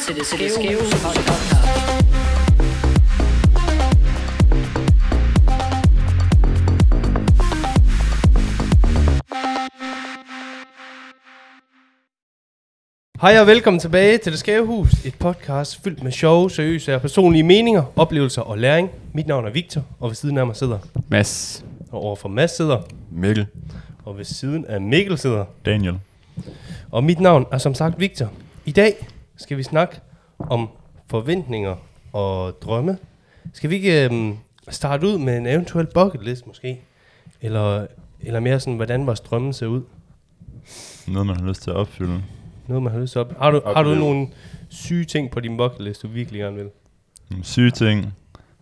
til det skæve podcast. Hej og velkommen tilbage til Det Skæve Hus, et podcast fyldt med sjove, seriøse og personlige meninger, oplevelser og læring. Mit navn er Victor, og ved siden af mig sidder, Mads. og overfor Mads sidder, Mikkel. og ved siden af Mikkel sidder. Daniel. Og mit navn er som sagt Victor. I dag skal vi snakke om forventninger og drømme. Skal vi ikke øhm, starte ud med en eventuel bucket list måske? Eller, eller mere sådan, hvordan vores drømme ser ud? Noget, man har lyst til at opfylde. Noget, man har lyst til op. Har du, har du nogle syge ting på din bucket list, du virkelig gerne vil? Nogle syge ting.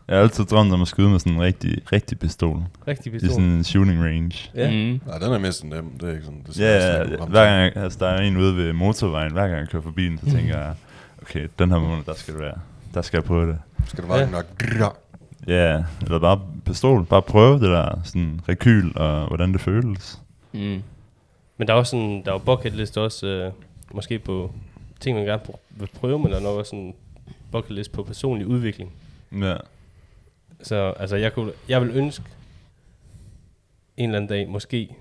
Jeg har altid drømt om at skyde med sådan en rigtig, rigtig pistol. Rigtig I pistol. sådan en shooting range. Ja. Mm. Nej, den er mest nem. Det er ikke sådan, det Ja, ja, hver gang jeg, altså, der er en ude ved motorvejen, hver gang jeg kører forbi den, så tænker jeg, okay, den her måned, der skal det være. Der skal jeg prøve det. Skal det bare Ja. ja. nok... Ja. Ja, eller bare pistol. Bare prøve det der sådan rekyl og hvordan det føles. Mm. Men der er også sådan, der er jo bucket list også, øh, måske på ting, man gerne vil prøve, men der er nok også sådan bucket list på personlig udvikling. Ja. Så altså, jeg, kunne, jeg vil ønske en eller anden dag, måske,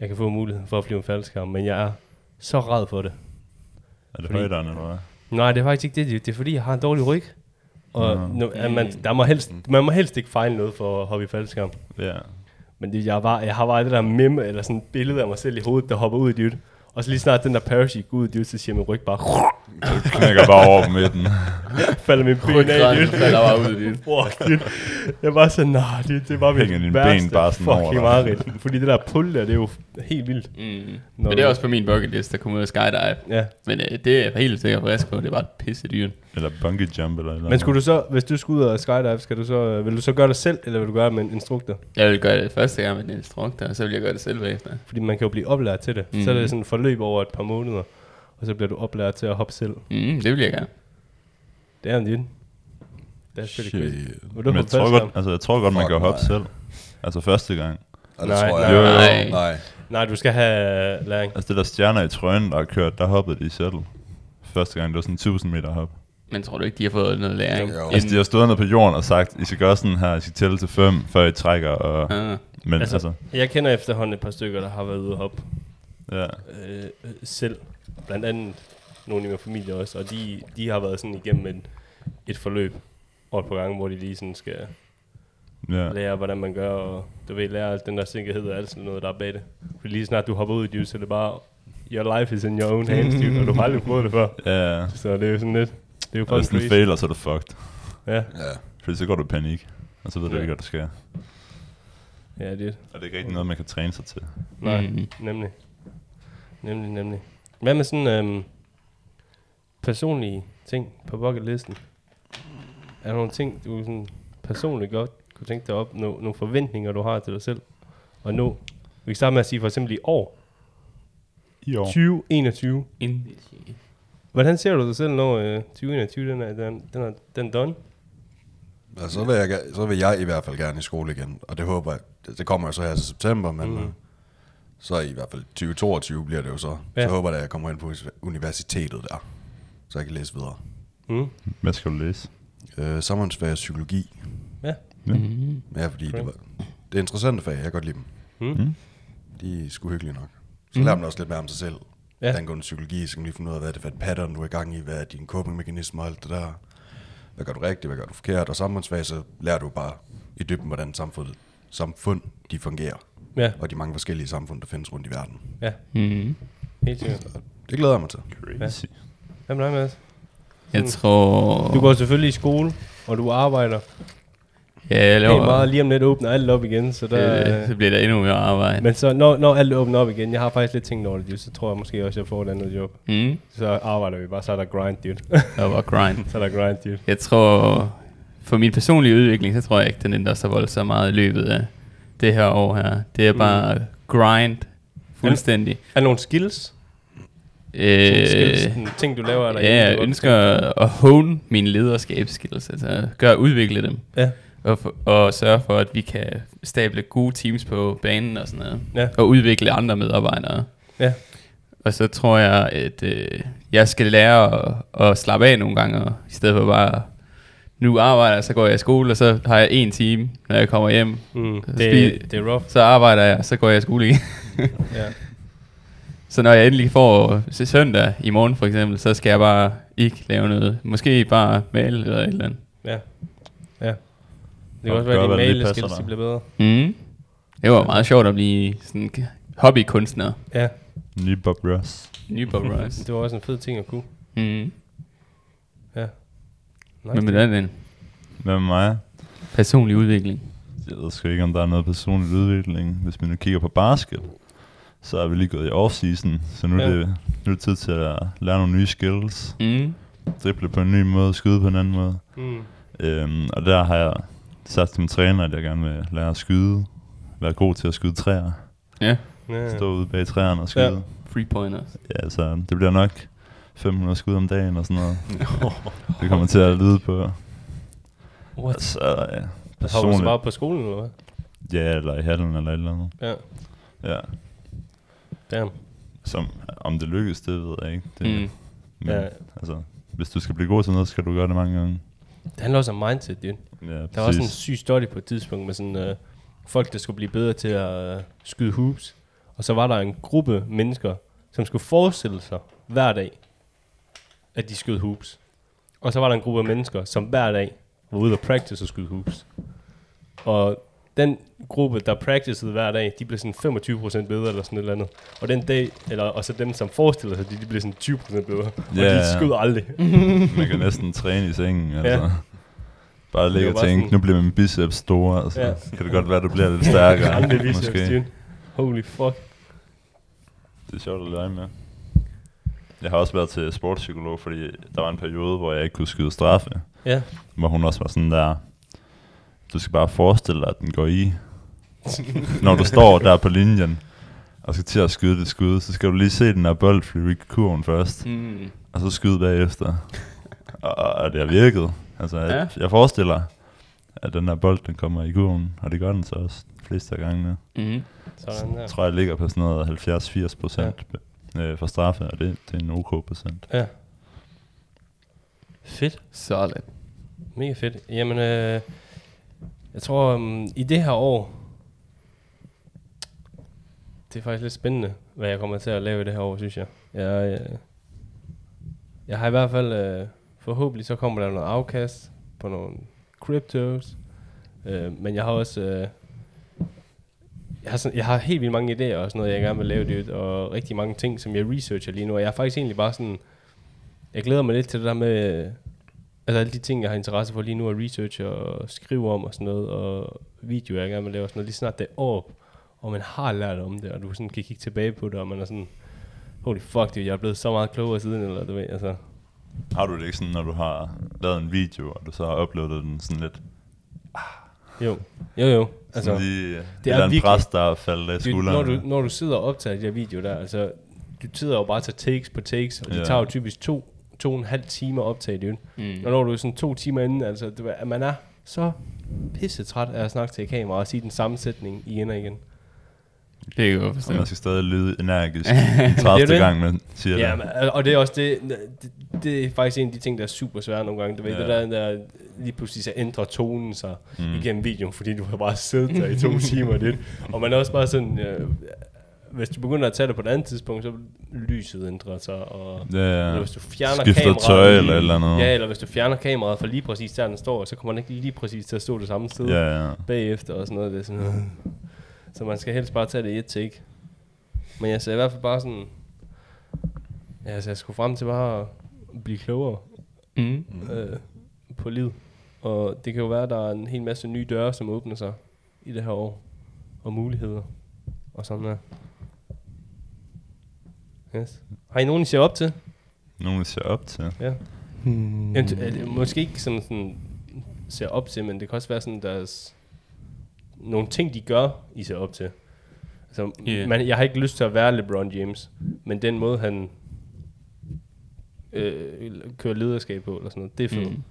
jeg kan få muligheden for at flyve en faldskærm, men jeg er så ræd for det. Er det Fordi- højderne, eller hvad? Nej, det er faktisk ikke det. Det er fordi, jeg har en dårlig ryg. Og Nå. nu, at man, der må helst, man må helst ikke fejle noget for at hoppe i faldskærm. Ja. Men det, jeg, var, jeg har bare det der meme, eller sådan et billede af mig selv i hovedet, der hopper ud i dyt. Og så lige snart den der parachute går ud i dyt, så siger min ryg bare, Du knækker bare over på midten. falder min ben af dyt. falder bare ud i dit. Fuck. Jeg var sådan, nej, det, det var mit Hænger værste ben bare sådan fucking mareridt. Fordi det der pull der, det er jo helt vildt. Mm. Men det er også på min bucket list, at komme ud og skydive. Ja. Men øh, det er helt sikkert frisk på. Det er bare pisse dyrt. Eller bungee jump, eller eller Men skulle du så, hvis du skulle ud og skydive, skal du så, vil du så gøre det selv, eller vil du gøre det med en instruktor? Jeg vil gøre det første gang med en instruktor, og så vil jeg gøre det selv bagefter. Fordi man kan jo blive oplært til det. Mm. Så er det sådan et forløb over et par måneder, og så bliver du oplært til at hoppe selv. Mm, det vil jeg gerne. Det er en din. Det er pretty crazy. Du Men jeg hoppe tror, godt, altså, jeg tror godt, man Fuck kan hoppe nej. selv. Altså første gang. Det Nej, tror nej. jeg. Jo, jo. Nej. Nej. Nej, du skal have læring. Altså det der stjerner i trøjen, der har kørt, der hoppede de selv. Første gang, det var sådan 1000 meter hop. Men tror du ikke, de har fået noget læring? Jo, jo. Altså de har stået nede på jorden og sagt, I skal gøre sådan her, I skal tælle til 5, før I trækker. Og, Ah, men Altså, altså, Jeg kender efterhånden et par stykker, der har været ude og hoppe ja. øh, øh, selv. Blandt andet nogle i min familie også, og de, de har været sådan igennem et, et forløb over et par gange, hvor de lige sådan skal ja. lære, hvordan man gør, og du ved, lære alt den der sikkerhed og alt sådan noget, der er bag det. For lige snart du hopper ud i det, så er det bare, your life is in your own hands, dude, og du har aldrig prøvet det før. Ja, Så det er jo sådan lidt, det er jo og fucking hvis den crazy. fejler, så er du fucked. Ja, Ja. Fordi så går du i panik, og så ved du Ja. ikke, hvad der sker. ja, det er Og det er ikke rigtig noget, man kan træne sig til. Nej, mm. nemlig. Nemlig, nemlig. Hvad med sådan øhm, personlige ting på bucket listen? Er der nogle ting, du sådan personligt godt kunne tænke dig op, no, nogle forventninger, du har til dig selv? Og nu, vi kan starte med at sige for eksempel i år, I år. 2021. ind- Hvordan ser du dig selv, når øh, 2021 den er, den, den er, den er done? Altså, så, vil jeg, så vil jeg i hvert fald gerne i skole igen. Og det håber jeg, det, det kommer jo så her til september, men Mm. mm. så i hvert fald 2022 bliver det jo så. Ja. Ja. Så håber jeg, at jeg kommer ind på universitetet der, så jeg kan læse videre. Mm. Hvad skal du læse? Øh, samfundsfag og psykologi. Ja. Mhm. Ja, fordi Okay. det, var, det er interessante fag, jeg kan godt lide dem. Mm. Mm. De er sgu hyggelige nok. Så lærer man også lidt mere om sig selv. Ja. Ja. Angående psykologi, så kan man lige finde ud af, hvad er det for et pattern, du er i gang i, hvad er dine coping-mekanismer og alt det der. Hvad gør du rigtigt, hvad gør du forkert, og samfundsfag, så lærer du bare i dybden, hvordan samfundet, samfund de fungerer, Ja, og de mange forskellige samfund, der findes rundt i verden. ja, Mhm. helt sikkert. Det glæder jeg mig til. Crazy. Hvad med dig, Mads? Jeg tror... Du går selvfølgelig i skole, og du arbejder. Ja, jeg laver... meget lige om lidt åbner alt op igen, så der... Øh, så bliver der endnu mere arbejde. Men så når, når alt åbner op igen, jeg har faktisk lidt tænkt over det, så tror jeg måske også, jeg får et andet job. Mm, Så arbejder vi bare, så er der grind, dude. der var grind. så er der grind, dude. Jeg tror, for min personlige udvikling, så tror jeg ikke, den ændrer sig voldsomt meget i løbet af det her år her. Det er bare mm. grind fuldstændig. Er der nogle skills? Øh, sådan ting, du laver? Eller ja, jeg ønsker at hone mine lederskabsskills, altså gøre udvikle dem. Ja. Og, for, og sørge for, at vi kan stable gode teams på banen og sådan noget. Ja. Og udvikle andre medarbejdere. Ja. Og så tror jeg, at øh, jeg skal lære at, at slappe af nogle gange, og i stedet for bare, nu arbejder så går jeg i skole, og så har jeg en time, når jeg kommer hjem. Mm, det, det er rough. Så arbejder jeg, så går jeg i skole igen. Ja. Så når jeg endelig får s- søndag i morgen for eksempel, så skal jeg bare ikke lave noget. Måske bare male eller et eller andet. Ja. Ja. Det kan Og også være, at dine de dig. bliver bedre. Mm. Det var meget sjovt at blive sådan hobbykunstner. Ja, Ny Bob Ross. Ny Bob Ross. det var også en fed ting at kunne. Mm. Ja. Men med den, den Hvad med mig? personlig udvikling. Jeg ved sgu ikke, om der er noget personlig udvikling. Hvis vi nu kigger på basket, så er vi lige gået i off-season, så nu, Ja. er, det, nu er det tid til at lære nogle nye skills. Mm. Drible på en ny måde, skyde på en anden måde. Mm. Øhm, og der har jeg sagt til min træner, at jeg gerne vil lære at skyde. Være god til at skyde træer. Ja, Ja. Stå ude bag træerne og skyde. Ja. Free pointers. ja, altså det bliver nok 500 skud om dagen og sådan noget. det kommer til at lyde på. What? Så ja, Har du så bare på skolen, eller hvad? Ja, eller i hallen eller et eller andet. Ja. Ja. Damn. Som, om det lykkes, det ved jeg ikke. Det, Mm. Men, Ja. altså, hvis du skal blive god til noget, så skal du gøre det mange gange. Det handler også om mindset, dude. Ja, Der var også en syg study på et tidspunkt med sådan øh, folk, der skulle blive bedre til at øh, skyde hoops. Og så var der en gruppe mennesker, som skulle forestille sig hver dag, at de skød hoops. Og så var der en gruppe mennesker, som hver dag var ude og practice at skyde hoops. Og den gruppe, der practicede hver dag, de blev sådan 25% bedre eller sådan et eller andet. Og den dag, eller, og så dem, som forestiller sig, de, de blev sådan 20% bedre. Og Ja, de skød aldrig. Man kan næsten træne i sengen, altså. Ja. Bare ligge og tænke, sådan- nu bliver min biceps store, og så Ja. kan det godt være, du bliver lidt stærkere. Aldrig biceps, måske. dude. Holy fuck. Det er sjovt at lege med. Jeg har også været til sportspsykolog, fordi der var en periode, hvor jeg ikke kunne skyde straffe. Ja. Hvor hun også var sådan der, du skal bare forestille dig, at den går i. Når du står der på linjen, og skal til at skyde det skud, så skal du lige se den her bold flyve i kurven først, Mm. og så skyde bagefter. og, og det har virket. Altså, Ja. jeg, jeg forestiller, at den her bold, den kommer i kurven, og det gør den så også de fleste af gangene. Mm. Sådan der. Jeg tror, jeg ligger på sådan noget 70-80 procent øh, for straffe, og det, det er en OK procent. Ja. Fedt. Sådan. Mega fedt. Jamen, øh, jeg tror, um, i det her år, det er faktisk lidt spændende, hvad jeg kommer til at lave i det her år, synes jeg. Jeg, jeg, jeg har i hvert fald, øh, forhåbentlig så kommer der noget afkast på nogle cryptos, øh, men jeg har også, øh, jeg har, sådan, jeg har helt vildt mange idéer og sådan noget, jeg gerne vil lave det, og rigtig mange ting, som jeg researcher lige nu, og jeg er faktisk egentlig bare sådan, jeg glæder mig lidt til det der med, øh, altså alle de ting, jeg har interesse for lige nu, at researche og skrive om og sådan noget, og videoer, jeg gerne vil lave og sådan noget, lige snart det er op, og man har lært om det, og du sådan kan kigge tilbage på det, og man er sådan, holy fuck, det, jeg er blevet så meget klogere siden, eller du ved, altså, Har du det ikke sådan, når du har lavet en video, og du så har uploadet den sådan lidt, jo, jo, jo, altså, altså, lige, det er en virkelig- pres, der er faldet af du, skuldrene? når, du, når du sidder og optager de her videoer der, altså, du sidder jo bare til takes på takes, og de Ja. tager jo typisk to, to og en halv time at optage det, Mm. Og når du er sådan to timer inden, altså, du, ved, at man er så pisse træt af at snakke til et kamera og sige den samme sætning igen og igen. Det kan jeg godt Og forstå. man skal stadig lyde energisk i Det er 30. det. gang, man siger Ja, det. men, og det er også det, det, det er faktisk en af de ting, der er super svære nogle gange. Du ved, Ja. det der, der lige pludselig så ændrer tonen sig Mm. mm. igennem videoen, fordi du har bare siddet der i to timer. Det. Og man er også bare sådan, øh, hvis du begynder at tage det på et andet tidspunkt, så lyset ændrer sig, og Ja, eller hvis du fjerner Skifter kameraet, tøj eller et eller andet. Ja, eller hvis du fjerner kameraet fra lige præcis der, den står, så kommer den ikke lige præcis til at stå det samme sted. Ja, ja. bagefter og sådan noget. Det er sådan noget. Så man skal helst bare tage det i et take. Men jeg ser i hvert fald bare sådan... Ja, altså jeg skulle frem til bare at blive klogere Mm. øh, på livet. Og det kan jo være, at der er en hel masse nye døre, som åbner sig i det her år. Og muligheder. Og sådan der. Yes. Har I nogen, I ser op til? Nogen, der ser op til. Ja. Hmm. Er det måske ikke sådan, sådan ser op til, men det kan også være sådan, deres nogle ting, de gør, I ser op til. Altså, yeah. man, jeg har ikke lyst til at være LeBron James, men den måde, han øh, kører lederskab på, eller sådan noget, det er fedt. Mm.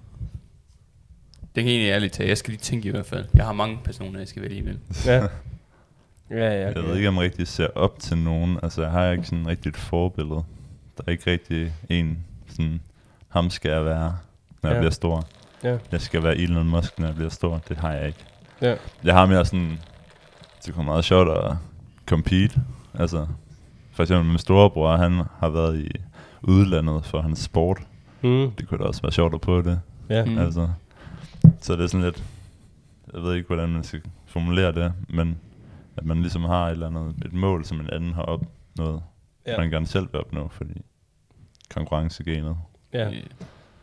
Det kan jeg egentlig ærligt tage. Jeg skal lige tænke i hvert fald. Jeg har mange personer, jeg skal vælge imellem. Ja. Ja, ja. Jeg ved ikke, om jeg rigtig ser op til nogen. Altså, jeg har ikke sådan et forbillede. Der er ikke rigtig en sådan, ham skal jeg være, når jeg Ja. bliver stor. Ja. Jeg skal være Elon Musk, når jeg bliver stor. Det har jeg ikke. Ja. Jeg har mere sådan, det kunne meget sjovt at compete. Altså, for eksempel min storebror, han har været i udlandet for hans sport. Mm. Det kunne da også være sjovt at prøve det. Ja. Mm. Altså, så det er sådan lidt, jeg ved ikke, hvordan man skal formulere det, men at man ligesom har et eller andet, et mål, som en anden har opnået, Ja. man gerne selv vil opnå, fordi konkurrencegenet. Ja.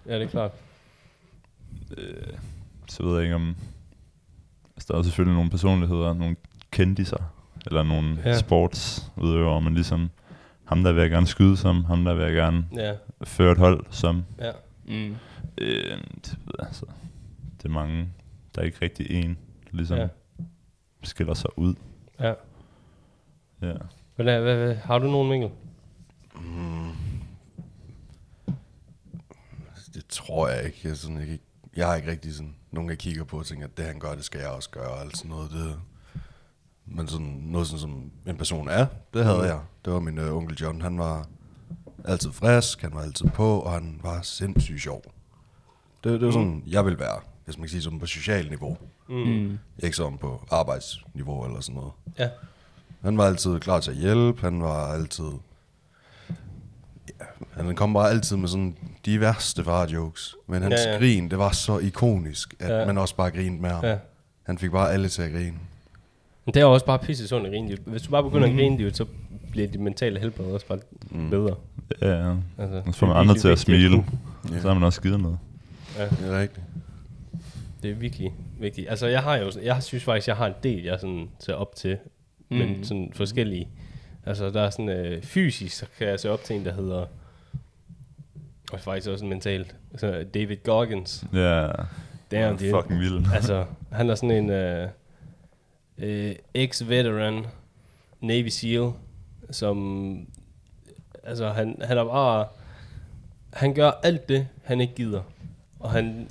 ja, det er klart. Øh, så ved jeg ikke om, altså der er selvfølgelig nogle personligheder, nogle kendiser, eller nogle Ja. sportsudøvere, men ligesom ham der vil jeg gerne skyde som, ham der vil jeg gerne Ja, føre et hold som. ja. Mm. Øh, det, altså, det er mange, der er ikke rigtig en, ligesom Ja. ja. skiller sig ud. ja. Ja. Hvad, hvad, hvad, har du nogen, Mikkel? Mm. Det tror jeg ikke. Jeg, sådan, ikke. jeg har ikke rigtig sådan, nogen jeg kigger på og tænker, at det han gør, det skal jeg også gøre. og Alt sådan noget. Det, men sådan noget sådan, som en person er, det havde jeg. Det var min øh, onkel John. Han var altid frisk, han var altid på, og han var sindssygt sjov. Det, det var sådan, jeg vil være, hvis man kan sige sådan på social niveau. Mm. Ikke sådan på arbejdsniveau eller sådan noget. Ja. Han var altid klar til at hjælpe, han var altid... Ja, han kom bare altid med sådan de værste far-jokes. Men hans Ja, ja, grin, det var så ikonisk, at Ja. man også bare grinede med ham. ja. Han fik bare alle til at grine. Men det er også bare pisse sundt at grine. Hvis du bare begynder Mhm. at grine, så bliver dit mentale helbred også bare mm. bedre. Ja, ja. Altså, Så får man det er andre til at smile. Ja. Så har man også givet noget. Ja, Det er rigtigt. Det er virkelig vigtigt. Altså, jeg har jo, jeg synes faktisk, jeg har en del, jeg sådan ser op til, mm. men sådan forskellige. Altså, der er sådan øh, fysisk, så kan jeg se op til en, der hedder, og faktisk også mentalt, så David Goggins. Ja, Damn, det er fucking vild. Altså, han er sådan en øh, øh, ex-veteran Navy SEAL, som, altså han, han er bare, han gør alt det, han ikke gider. Og han,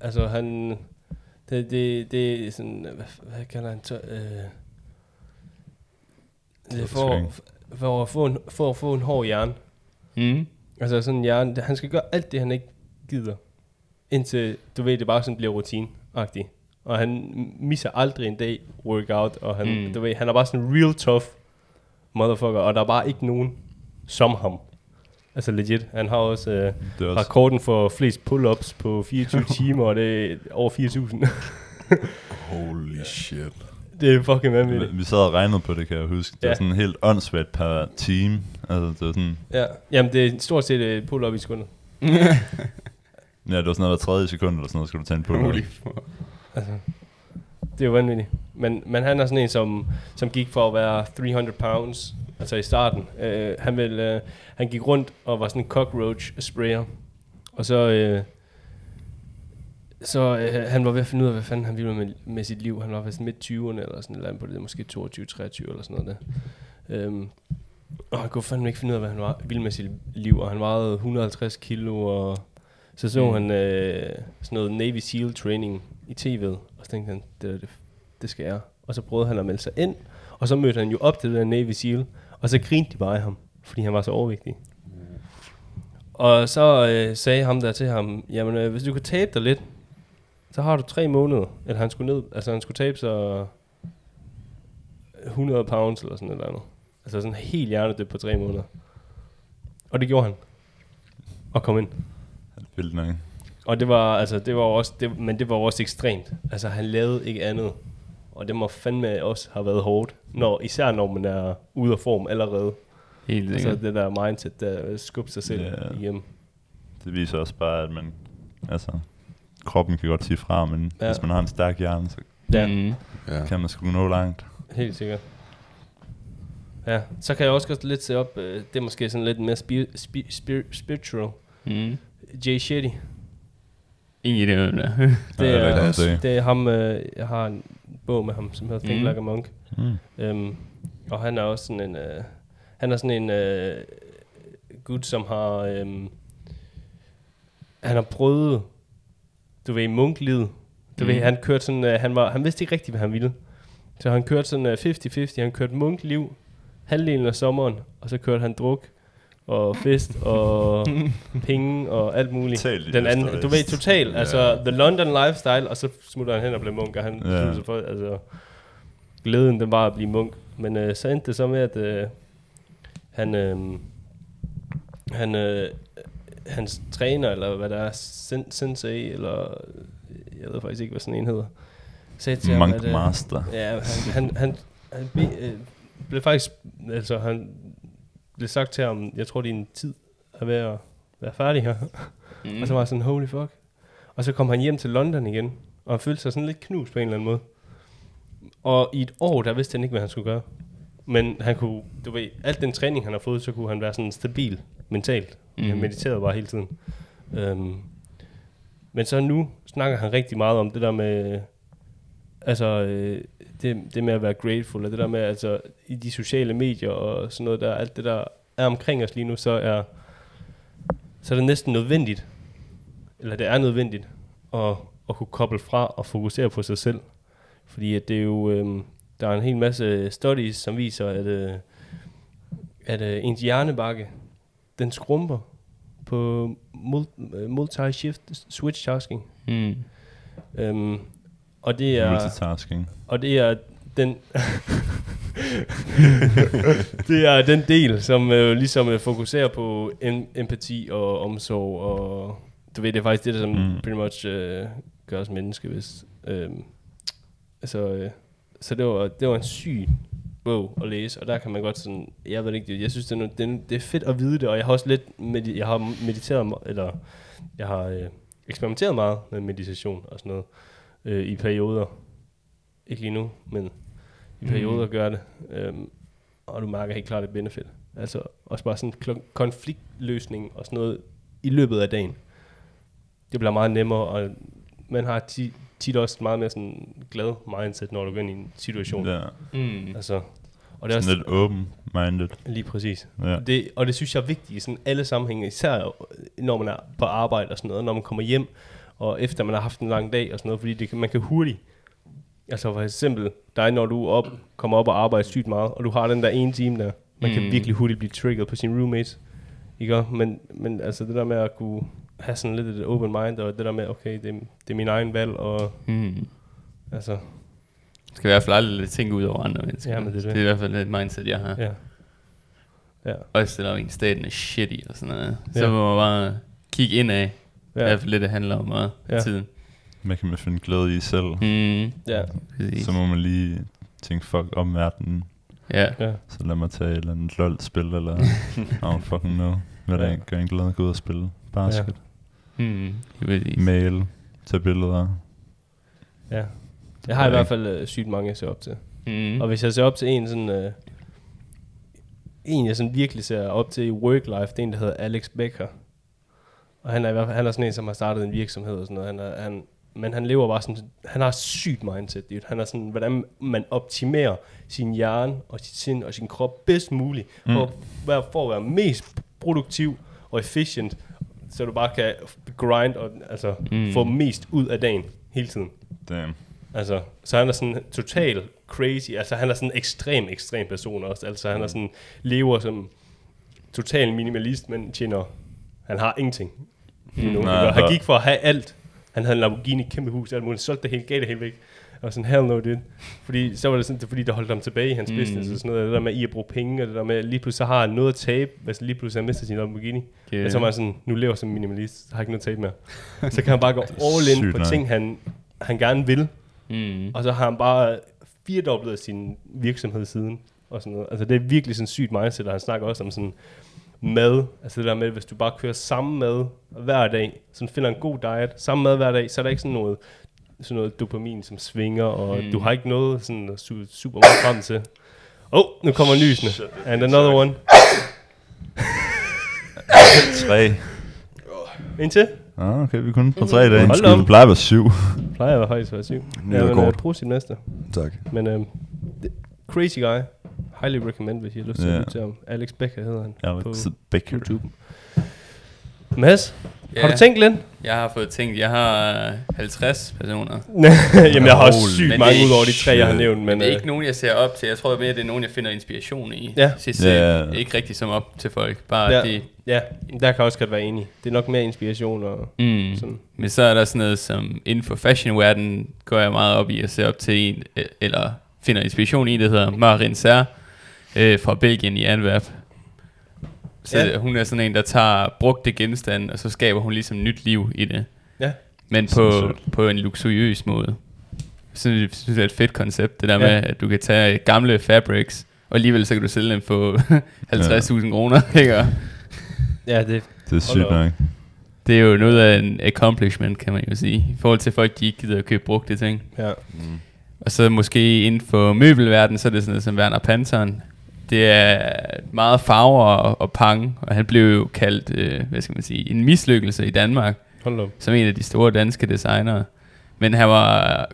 altså han, det, det, det er sådan, hvad, hvad kalder han, tør, øh, det for, for, at få en, for at få en hård hjerne. Mm. Altså sådan en hjerne, han skal gøre alt det, han ikke gider. Indtil, du ved, det bare sådan bliver rutine-agtigt. Og han misser aldrig en dag workout, og han, mm. du ved, han er bare sådan en real tough motherfucker, og der er bare ikke nogen som ham. Altså legit. Han har også øh, Det er også, rekorden for flest pull-ups på 24 timer, og det er over 4.000. Holy shit. det er fucking vanvittigt. vi, vi sad og regnede på det, kan jeg huske. Det Ja. var sådan helt åndssvagt per team. Altså, det var sådan, Ja. Jamen, det er stort set et pull-up i sekundet. ja, det var sådan noget hver tredje sekund, eller sådan noget, skulle du tage en på. Holy Altså, det er jo vanvittigt. Men, men han er sådan en, som, som gik for at være 300 pounds, altså i starten. Uh, han, vil, uh, han gik rundt og var sådan en cockroach sprayer. Og så, uh, så uh, han var ved at finde ud af, hvad fanden han ville med, med sit liv. Han var vist midt 20'erne eller sådan noget på det, måske 22-23 eller sådan noget der. Um, og han kunne fandme ikke finde ud af, hvad han var, ville med sit liv. Og han vejede 150 kilo, og så så Mm. han øh, sådan noget Navy SEAL training i tv'et, og så tænkte han, det, det, det skal jeg. Og så prøvede han at melde sig ind, og så mødte han jo op til der Navy SEAL, og så grinte de bare af ham, fordi han var så overvægtig. Og så øh, sagde ham der til ham, jamen øh, hvis du kan tabe dig lidt, så har du tre måneder, eller han skulle ned, altså han skulle tabe sig 100 pounds eller sådan noget andet. Altså sådan helt hjernedødt på tre måneder. Og det gjorde han. Og kom ind. Vildt nok. Og det var, altså, det var også, det, men det var også ekstremt. Altså, han lavede ikke andet. Og det må fandme også have været hårdt. Når, især når man er ude af form allerede. Helt Altså, sikkert. det der mindset, der skubber sig selv yeah. igennem. Det viser også bare, at man, altså, kroppen kan godt sige fra, men Ja. hvis man har en stærk hjerne, så Ja, Mm. Ja. kan man sgu nå langt. helt sikkert. Ja, så kan jeg også godt lidt se op, øh, det er måske sådan lidt mere spi- spi- spir- spiritual. Mm. Jay Shetty. Ingen idé, hvem det er. Det er, det er ham, øh, jeg har en bog med ham, som hedder Think Mm. Like a Monk. Mm. Øhm, og han er også sådan en, øh, han er sådan en øh, gut, som har, øhm, han har prøvet, du ved, munklivet. Du mm. ved, han kørte sådan, øh, han, var, han vidste ikke rigtigt, hvad han ville. Så han kørte sådan uh, 50-50. Han kørte munkliv halvdelen af sommeren, og så kørte han druk og fest og penge og alt muligt. Total Den anden, du ved, total, altså the London lifestyle, og så smutter han hen og bliver munk, og han Ja. ja. sig for, altså, glæden, den var at blive munk. Men øh, så endte det så med, at øh, han, øh, han, øh, hans træner, eller hvad der er, sen, sensei, eller jeg ved faktisk ikke, hvad sådan en hedder, sagde til ham, Monk at, øh, Master. Ja, han, han, han, han be, øh, blev faktisk, altså han blev sagt til ham, jeg tror din tid er ved at være færdig her. Mm. Og så var jeg sådan, holy fuck. Og så kom han hjem til London igen, og han følte sig sådan lidt knust på en eller anden måde. Og i et år, der vidste han ikke, hvad han skulle gøre. Men han kunne, du ved, alt den træning, han har fået, så kunne han være sådan stabil mentalt. Mm. Han mediterede bare hele tiden. Um, men så nu snakker han rigtig meget om det der med, altså øh, det, det med at være grateful, og det der med, altså i de sociale medier og sådan noget der, alt det der er omkring os lige nu, så er, så er det næsten nødvendigt, eller det er nødvendigt, at, at kunne koble fra og fokusere på sig selv. Fordi at det er jo, øh, der er en hel masse studies, som viser, at, øh, at øh, ens hjernebakke, den skrumper på øh, multi-shift switch tasking. Mm. Øhm, og det er Multitasking. og det er den det er den del som øh, ligesom øh, fokuserer på em- empati og omsorg og du ved det er faktisk det der som Mm. pretty much øh, gør os menneske hvis øhm, altså øh, så det var det var en syg bog at læse og der kan man godt sådan jeg ved ikke jeg synes det er, det, det er fedt at vide det og jeg har også lidt med, jeg har mediteret me- eller jeg har øh, eksperimenteret meget med meditation og sådan noget øh, i perioder ikke lige nu, men i Mhm. perioder mm. gør det. Øhm, og du mærker helt klart et benefit. Altså også bare sådan kl- konfliktløsning og sådan noget i løbet af dagen. Det bliver meget nemmere, og man har ti, tit også meget mere sådan glad mindset, når du går ind i en situation. Ja. Mm. Altså, og det er også Sådan lidt open-minded. lige præcis. Ja. Det, og det synes jeg er vigtigt i sådan alle sammenhænge, især når man er på arbejde og sådan noget, når man kommer hjem, og efter man har haft en lang dag og sådan noget, fordi det, kan- man kan hurtigt, altså for eksempel dig, når du op, kommer op og arbejder sygt meget, og du har den der ene time der, man kan Mm. virkelig hurtigt blive trigget på sine roommates, ikke? Men, men altså det der med at kunne have sådan lidt et open mind, og det der med, okay, det, det er min egen valg, og Mm. altså, Skal i hvert fald aldrig tænke ud over andre mennesker. Ja, men det er det. det er i hvert fald et mindset, jeg har. ja. Ja, Også når en staten er shitty og sådan noget. Så Ja. må man bare kigge indad. Det er i ja, hvert fald det, det handler om meget ja. Ja. tiden. Hvad kan man finde glæde i selv? Mm. ja. Så må man lige tænke, fuck om verden. Ja. ja, Så lad mig tage et eller andet LOL-spil, eller I don't fucking know. Hvad der Ja. ja. gør en glad, gå ud og spille basket. Mm. Præcis. Mail, tage billeder. ja. Jeg har i Ja. hvert fald øh, sygt mange, jeg ser op til. Mm. Og hvis jeg ser op til en sådan... Øh, en, jeg sådan virkelig ser op til i work life, det er en, der hedder Alex Becker. Og han er i hvert fald han er sådan en, som har startet en virksomhed og sådan noget. Han er, han, men han lever bare sådan... Han har sygt mindset, dude. Han er sådan, hvordan man optimerer sin hjerne og sit sind og sin krop bedst muligt. Mm. For, at være- for at være mest produktiv og efficient, så du bare kan grind og altså, Mm. mm. få mest ud af dagen hele tiden. Damn. Altså, så han er sådan total crazy. Altså, han er sådan en ekstrem, ekstrem person også. Altså, han er sådan, lever som total minimalist, men tjener, han har ingenting. Mm. Nej, han der- gik for at have alt. Han havde en Lamborghini, kæmpe hus, alt muligt. Solgte det hele, gav det helt væk. Og sådan, hell no, dude. Fordi så var det sådan, det fordi, der holdt ham tilbage i hans Mm. business og sådan noget. Det der med i at bruge penge, og det der med, lige pludselig så har han noget at tabe, hvis lige pludselig han mister sin Lamborghini. Yeah. Men så var han sådan, nu lever som minimalist, har ikke noget at tabe mere. så kan han bare gå all in på nok. ting, han, han gerne vil. Mm. Og så har han bare firedoblet sin virksomhed siden. Og sådan noget. Altså det er virkelig sådan en sygt mindset, og han snakker også om sådan mad. Altså det der med, hvis du bare kører samme mad hver dag, sådan finder en god diet, samme mad hver dag, så er der ikke sådan noget, sådan noget dopamin, som svinger, og Mm. du har ikke noget sådan su- super meget frem til. Åh, oh, nu kommer lysene. And another one. Tre. Indtil. Ah, okay, vi kunne på tre dage. Hold Skulle op. det pleje at være syv. Plejer jeg faktisk at være syg. Ny Ja, men uh, brug sit næste. Tak. Men um, crazy guy. Highly recommend, hvis I har lyst til Ja. at lytte til ham. Alex Becker hedder han. Alex på Becker. YouTube. Mads, Har du tænkt, Len? Jeg har fået tænkt, jeg har øh, 50 personer. Jamen, jeg har også sygt Men mange ud over de tre, jeg har nævnt. Men Men, det er øh, ikke nogen, jeg ser op til. Jeg tror mere, det er nogen, jeg finder inspiration i. Ja. Ser Ja. ikke rigtig som op til folk. Bare Ja. ja. det... ja, der kan jeg også godt være enig. Det er nok mere inspiration og Mm. sådan. Men så er der sådan noget som, inden for fashion går jeg meget op i at se op til en, øh, eller finder inspiration i, det hedder Marin Serre, øh, fra Belgien i Antwerp. Så Ja. hun er sådan en, der tager brugte genstande, og så skaber hun ligesom nyt liv i det. Ja. Men på, Sindssygt. på en luksuriøs måde. Så jeg synes, det er et fedt koncept, det der Ja. med, at du kan tage gamle fabrics, og alligevel så kan du sælge dem for 50.000 kroner, ikke? Ja, det, Det er sygt nok. Det er jo noget af en accomplishment, kan man jo sige, i forhold til folk, de ikke gider at købe brugte ting. ja. Mm. Og så måske inden for møbelverdenen, så er det sådan noget som Werner Pantern. Det er meget farver og, og pang, og han blev jo kaldt, øh, hvad skal man sige, en mislykkelse i Danmark, Hold op. som en af de store danske designere. Men han var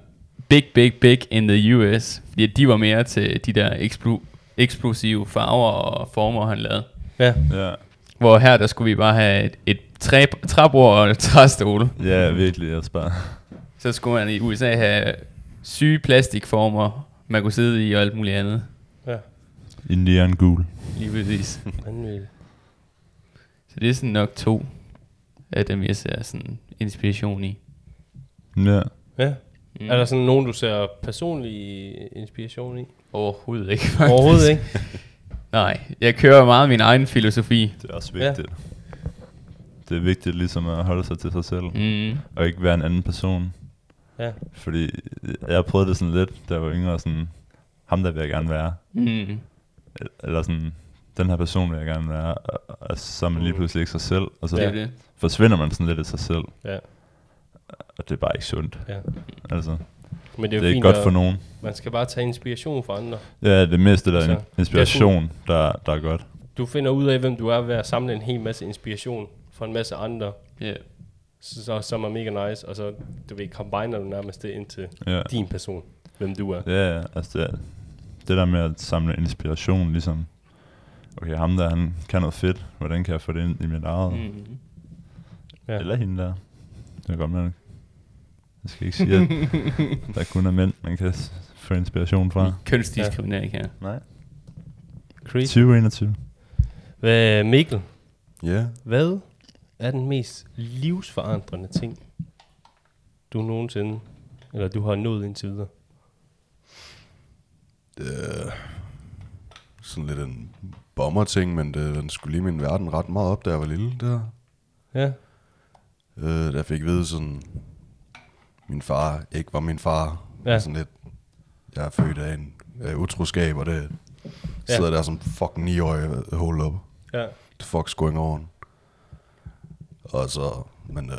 big, big, big in the US, fordi de var mere til de der eksplo- eksplosive farver og former, han lavede. Ja, Ja. Hvor her, der skulle vi bare have et, et træ, træbord og et træstol. ja, virkelig. Jeg bare. Så skulle man i USA have syge plastikformer, man kunne sidde i og alt muligt andet. ja. Indian gul. Lige præcis. Så det er sådan nok to af dem, jeg ser sådan inspiration i. Ja. Ja. Mm. Er der sådan nogen, du ser personlig inspiration i? Overhovedet ikke, faktisk. Overhovedet ikke. Nej, jeg kører meget min egen filosofi. Det er også Ja. vigtigt. Det er vigtigt ligesom at holde sig til sig selv. Mm. Og ikke være en anden person. Ja. Fordi jeg prøvet det sådan lidt, da jeg var yngre, sådan, ham der vil jeg gerne være. Mm. Eller sådan, den her person vil jeg gerne være. Og, og så er man lige Mm. pludselig ikke sig selv. Og så Det Ja. er det. forsvinder man sådan lidt af sig selv. Ja. Og det er bare ikke sundt. ja. Altså, Men det det er er, jo ikke fint, godt for nogen. man skal bare tage inspiration fra andre. Ja, det er mest det der Altså, inspiration, der, der er godt. Du finder ud af, hvem du er ved at samle en hel masse inspiration fra en masse andre, Yeah. Så, så, som er mega nice, og så, du ved, combiner du nærmest det ind til Ja, din person, hvem du er. ja ja, altså det, er- det der med at samle inspiration, ligesom, okay, ham der, han kan noget fedt, hvordan kan jeg få det ind i mit eget? Mm. Mm. Ja. Eller hende der. Det er godt med Jeg skal ikke sige, at der kun er mænd, man kan få inspiration fra. Kønsdiskriminering her. Nej. Crazy. 2021. Hvad, Mikkel, Ja, hvad er den mest livsforandrende ting, du nogensinde, eller du har nået indtil videre? det er sådan lidt en bomber-ting, men det, den skulle lige min verden ret meget op, da jeg var lille. Der. Ja, Øh, der fik jeg vide sådan, min far ikke var min far. Ja. Ja. Sådan lidt, jeg er født af en øh, utroskab, og det Ja. sidder der som fucking 9-årig øh, hold up. ja, The fuck's going on? Og så, men øh,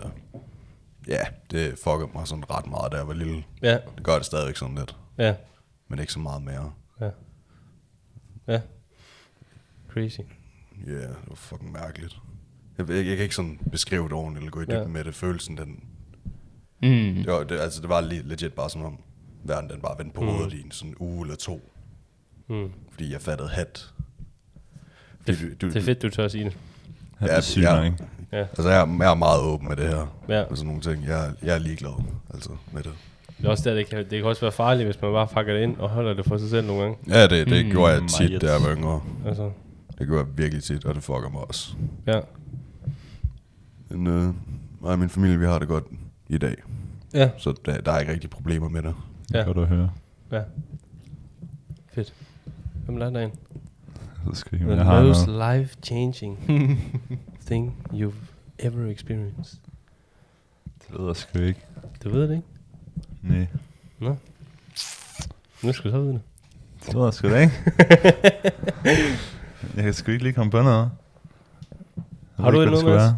ja, det fuckede mig sådan ret meget, da jeg var lille. ja, Det gør det stadigvæk sådan lidt, ja, men ikke så meget mere. ja. Ja. Crazy. Ja, yeah, det var fucking mærkeligt. Jeg, jeg, jeg kan ikke sådan beskrive det ordentligt, eller gå i Ja. dybden med det. Følelsen, den, Mm. det, var, det, altså, det var le- legit bare som om, verden den bare vendte på Mm. hovedet i en sådan uge eller to. Mm. Fordi jeg fattede hat. Fordi Det, du, du, det er fedt, du tør at sige det. Ja, det Ja, er sygt ja. nok, ikke? Ja, Altså, jeg, er- jeg er meget åben med det her. ja. Med sådan nogle ting. Jeg, er- jeg er ligeglad altså, med det. Det er også der, det kan, det kan også være farligt, hvis man bare pakker det ind og holder det for sig selv nogle gange. Ja, det, det Mm, gjorde jeg meget. tit, da jeg var yngre. Altså, Det gjorde jeg virkelig tit, og det fucker mig også. ja. Men øh, mig og min familie, vi har det godt i dag. Ja, Så der, der er ikke rigtig problemer med det. Det er Ja. godt at høre. ja. Fedt. Hvem lader der en? Jeg, The jeg har most noget. life-changing thing you've ever experienced. Det ved jeg sgu ikke. Du ved det ikke? Nej. Nå. Nu skal du så vide det. Det ved jeg sgu da ikke. jeg kan sgu ikke lige komme på noget. Jeg Har du ikke, noget, Mads?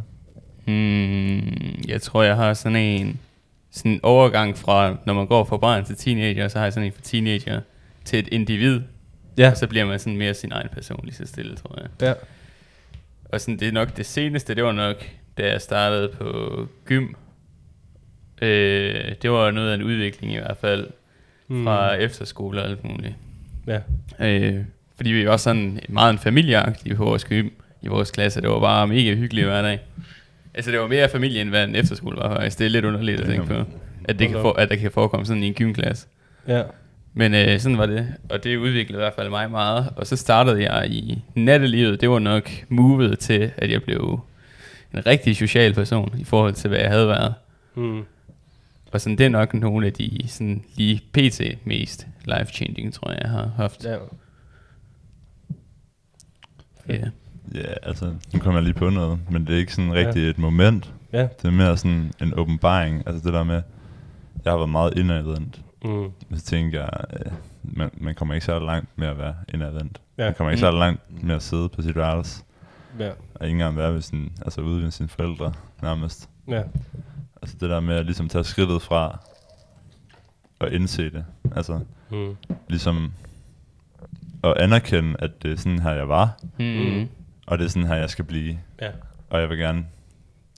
Hmm, jeg tror, jeg har sådan en sådan en overgang fra, når man går fra barn til teenager, så har jeg sådan en fra teenager til et individ. Ja. Og så bliver man sådan mere sin egen person lige så stille, tror jeg. Ja. Og sådan, det er nok det seneste, det var nok, da jeg startede på gym. Øh, det var noget af en udvikling i hvert fald, fra efterskole og alt muligt. Ja. Øh, fordi vi var sådan meget en familieagtig på vores gym, i vores klasse. Det var bare mega hyggeligt hver dag. Altså, det var mere familie, end hvad en efterskole var faktisk. Det er lidt underligt at tænke på. At, det kan for, at der kan forekomme sådan i en gymklasse. Ja. Men øh, sådan var det, og det udviklede i hvert fald mig meget. Og så startede jeg i nattelivet. Det var nok movet til, at jeg blev en rigtig social person i forhold til, hvad jeg havde været. Mm. Og sådan, det er nok nogle af de sådan, lige pt. mest life-changing, tror jeg, jeg har haft. Ja. Ja. Ja, altså, nu kommer jeg lige på noget, men det er ikke sådan rigtig ja. et moment. Ja. Det er mere sådan en åbenbaring. Altså det der med, jeg har været meget indadvendt. Mm. Så tænker jeg, øh, man, man kommer ikke så langt med at være indadvendt. Ja. Man kommer ikke så langt med at sidde på sit værelse. Ja. Og ikke engang være ved sin, altså ude ved sine forældre nærmest. Ja. Altså det der med at ligesom tage skridtet fra og indse det. Altså Mm. ligesom at anerkende, at det er sådan her, jeg var. Mm. Og det er sådan her, jeg skal blive. Ja. Og jeg vil gerne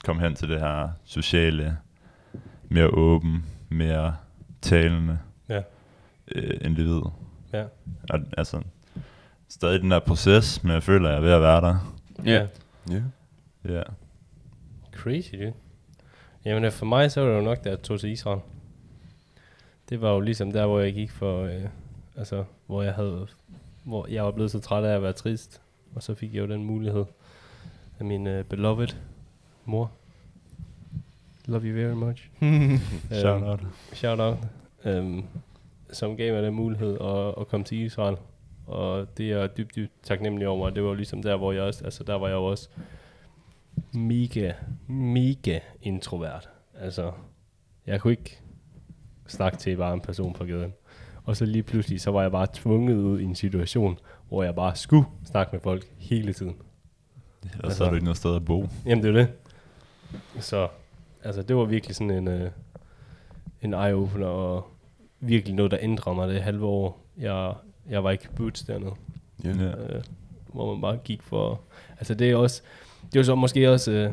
komme hen til det her sociale, mere åben, mere talende Ja. øh, individ. Ja. Og, altså, stadig den der proces, men jeg føler, at jeg er ved at være der. Ja. Ja. Ja. Crazy, dude. Jamen øh, for mig, så var det jo nok, da jeg tog til Israel. Det var jo ligesom der, hvor jeg gik for, øh, altså, hvor jeg havde, hvor jeg var blevet så træt af at være trist. Og så fik jeg jo den mulighed af min øh, beloved mor. Love you very much. Shout out. Shout out. Um, som gav mig den mulighed at, at komme til Israel. Og det er jeg dybt, dybt taknemmelig over. Det var jo ligesom der, hvor jeg også, altså der var jeg også mega, mega introvert. Altså, jeg kunne ikke snakke til bare en person på gaden. Og så lige pludselig, så var jeg bare tvunget ud i en situation, hvor jeg bare skulle snakke med folk hele tiden. Og så er du ikke noget sted at bo. Jamen, det er det. Så, altså, det var virkelig sådan en, øh, en eye-opener, og virkelig noget, der ændrede mig det halve år. Jeg, jeg var ikke boots dernede, Ja. Ja. øh, hvor man bare gik for... Altså, det er også... Det er så måske også... Øh,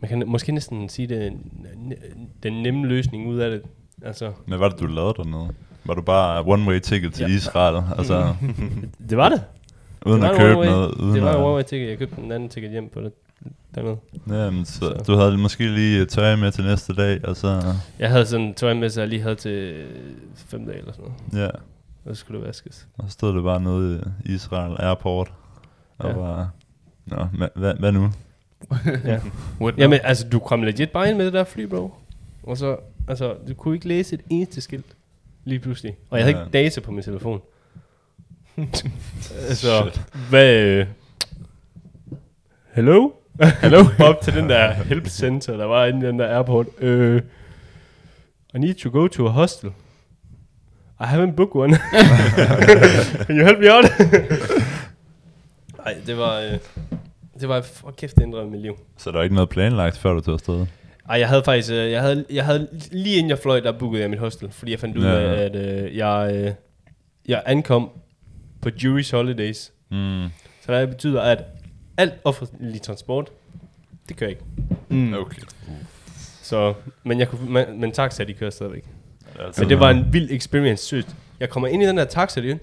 man kan måske næsten sige, det en- en- den nemme løsning ud af det. Altså, Men hvad var det, du lavede dernede? Var du bare one-way ticket til Ja. Israel? Altså, det var det. uden det at var en købe noget? Uden Det var at, one-way ticket. Jeg købte en anden ticket hjem på det dernede. Jamen, så, Så. du havde måske lige øh, tøj med til næste dag, og så... Jeg havde sådan en tøj med, så jeg lige havde til fem dage eller sådan noget. Ja, Og så skulle det vaskes. og så stod det bare nede i Israel Airport. Og Ja. bare... Nå, hva- hvad, hvad nu? Ja. Jamen, altså, du kom legit bare ind med det der fly, bro. Og så, altså, du kunne ikke læse et eneste skilt. Lige pludselig. Og jeg havde Ja. ikke data på min telefon. så, Shit. hvad... Øh, hello? Hello? Op til den der help center, der var inde i den der airport. Øh, I need to go to a hostel. I haven't booked one. Can you help me out? Ej, det var... Øh, det var for kæft, det ændrede mit liv. Så der er ikke noget planlagt, før du tog afsted? Ej, jeg havde faktisk, øh, jeg havde, jeg havde lige inden jeg fløj, der bookede jeg mit hostel, fordi jeg fandt ud Ja. af, at øh, jeg, øh, jeg ankom på Jewish Holidays. Mm. Så det betyder, at alt offentlig transport, det kører ikke. Mm. Okay. Så, men, jeg kunne, men, men taxa, de kører stadigvæk. Altså, Men det var en vild experience, sødt. Jeg kommer ind i den der taxa, dude.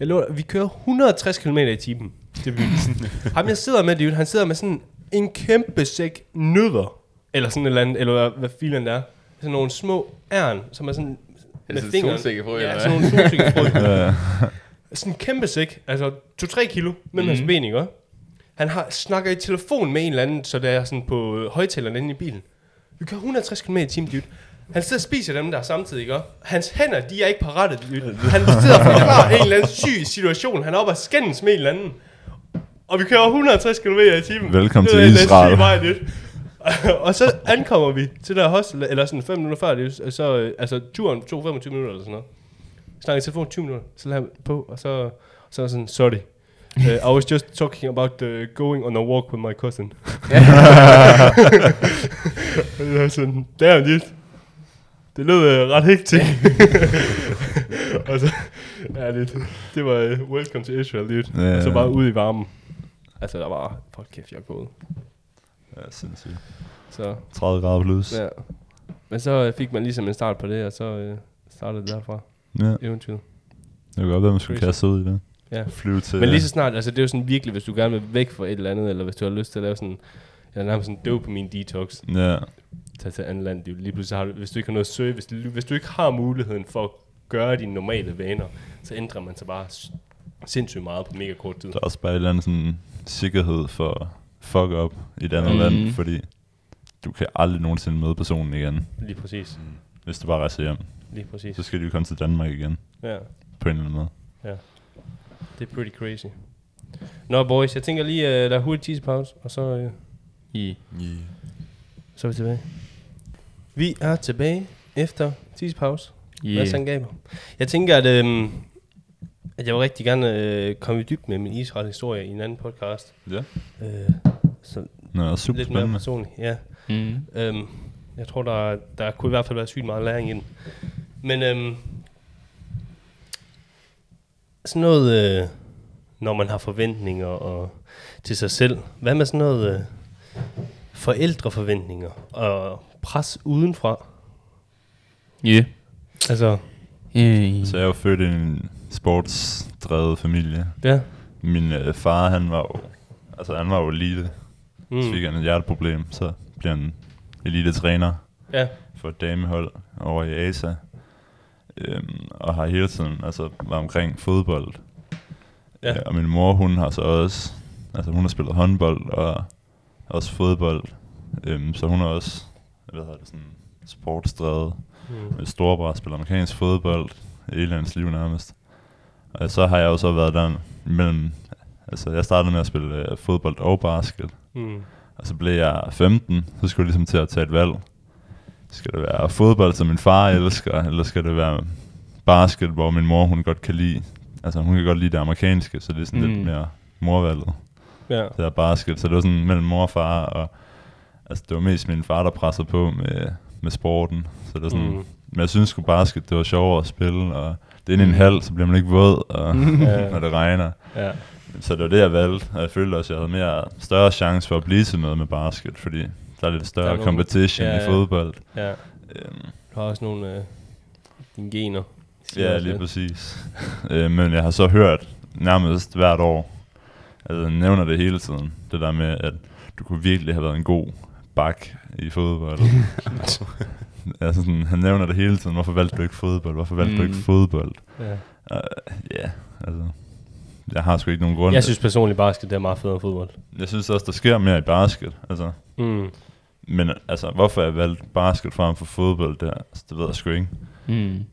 Jeg lå, vi kører 160 km i timen til byen. Ham jeg sidder med, dude, han sidder med sådan en kæmpe sæk nødder. Eller sådan et eller andet, eller hvad, hvad filen det er. Sådan nogle små ærn, som er sådan... Er det sådan solsikkefrø, Ja, sådan nogle solsikkefrø. Sådan en kæmpe sæk, altså 2-3 kilo mellem Mhm. hans ben, ikke? Han har, snakker i telefon med en eller anden, så det er sådan på øh, højtaleren inde i bilen. Vi kører 160 km i timen, dude. Han sidder og spiser dem der samtidig, ikke? Hans hænder, de er ikke parate, dude. Han sidder og forklarer en eller anden syg situation. Han er oppe og skændes med en eller anden. Og vi kører 160 km i timen. Velkommen til Israel. Vej, dude. og så ankommer vi til der hostel, eller sådan 5 minutter før, det så, øh, altså turen tog 25 minutter eller sådan noget. Snakker i telefon 20 minutter, så lader på, og så, så er sådan, sorry. Uh, I was just talking about uh, going on a walk with my cousin. er sådan, damn dude. Det lød uh, ret hektisk. og så, ja, det, det var uh, welcome to Israel, dude. Ja, og så ja. bare ud i varmen. Altså, der var, fuck kæft, jeg er gået. Ja, sindssygt. Så, 30 grader plus. ja. Men så øh, fik man ligesom en start på det, og så øh, startede det derfra, Ja. eventyret. Det kunne godt være, man skulle kaste ud i det. Ja. Flyve til... Men lige så snart, altså det er jo sådan virkelig, hvis du gerne vil væk fra et eller andet, eller hvis du har lyst til at lave sådan Jeg er nærmest sådan døv på min detox. Ja, Tag til andet land. Lige pludselig har du, hvis du ikke har noget at søge, hvis hvis du ikke har muligheden for at gøre dine normale vaner, så ændrer man sig bare sindssygt meget på mega kort tid. der er også bare et eller andet sådan sikkerhed for fuck up i et andet Mhm. land, fordi du kan aldrig nogensinde møde personen igen, Lige præcis. hvis du bare rejser hjem. Lige præcis. Så skal du jo komme til Danmark igen, Ja, på en eller anden måde. Det er pretty crazy. Nå boys, jeg tænker lige, uh, der er hurtigt tissepause, og så, uh, I. Yeah. så er vi tilbage. Vi er tilbage efter tissepause. Yeah. Hvad så Gaber? Jeg tænker, at, øhm, at jeg vil rigtig gerne øh, komme i dybden med min Israel-historie i en anden podcast. Ja. Øh, så Nå, super lidt mere personligt, ja. Mm. Øhm, jeg tror, der, der kunne i hvert fald være sygt meget læring i den. Men øhm, sådan noget, øh, når man har forventninger og, til sig selv. Hvad med sådan noget øh, forældreforventninger og pres udenfra? Ja. Altså, Yeah. Så jeg er jo født i en sportsdrevet familie. ja. Min øh, far, han var jo, altså han var jo elite. Mm. Så fik han et hjerteproblem, så bliver han elite træner Ja, for et damehold over i ASA. Øhm, og har hele tiden altså, været omkring fodbold. Ja. Øh, og min mor, hun har så også, altså hun har spillet håndbold og også fodbold. Øhm, så hun er også, hvad hedder det, sådan sportsdrevet. mm. Med storebror spiller amerikansk fodbold hele hans liv nærmest. Og så har jeg jo så været der mellem, altså jeg startede med at spille øh, fodbold og basket. Mm. Og så blev jeg 15, så skulle jeg ligesom til at tage et valg. Skal det være fodbold, som min far elsker, eller skal det være basket, hvor min mor hun godt kan lide, altså hun kan godt lide det amerikanske, så det er sådan mm. Lidt mere morvalget. ja. Det er basket, så det var sådan mellem mor og far, og altså det var mest min far, der pressede på med, med sporten. Så det var sådan, Mm. men jeg synes sgu basket, det var sjovere at spille, og det er inde i en Mm. hal, så bliver man ikke våd, og, Ja. når det regner. ja. Så det var det, jeg valgte, og jeg følte også, at jeg havde mere større chance for at blive til noget med basket, fordi der er lidt større er er nogle- competition ja, i fodbold. ja. Øhm, Du har også nogle øh, dine gener. ja, lige lidt. præcis. øh, men jeg har så hørt nærmest hvert år, altså jeg nævner det hele tiden, det der med, at du kunne virkelig have været en god bak i fodbold. altså sådan, han nævner det hele tiden, hvorfor valgte du ikke fodbold, hvorfor valgte mm. du ikke Mm. fodbold? Ja. Uh, ja, altså, jeg har sgu ikke nogen grund. Jeg synes personligt, basket det er meget federe end fodbold. jeg synes også, der sker mere i basket, altså. Mm. Men altså, hvorfor jeg valgte basket frem for fodbold, det, altså, det ved jeg sgu ikke. Mm.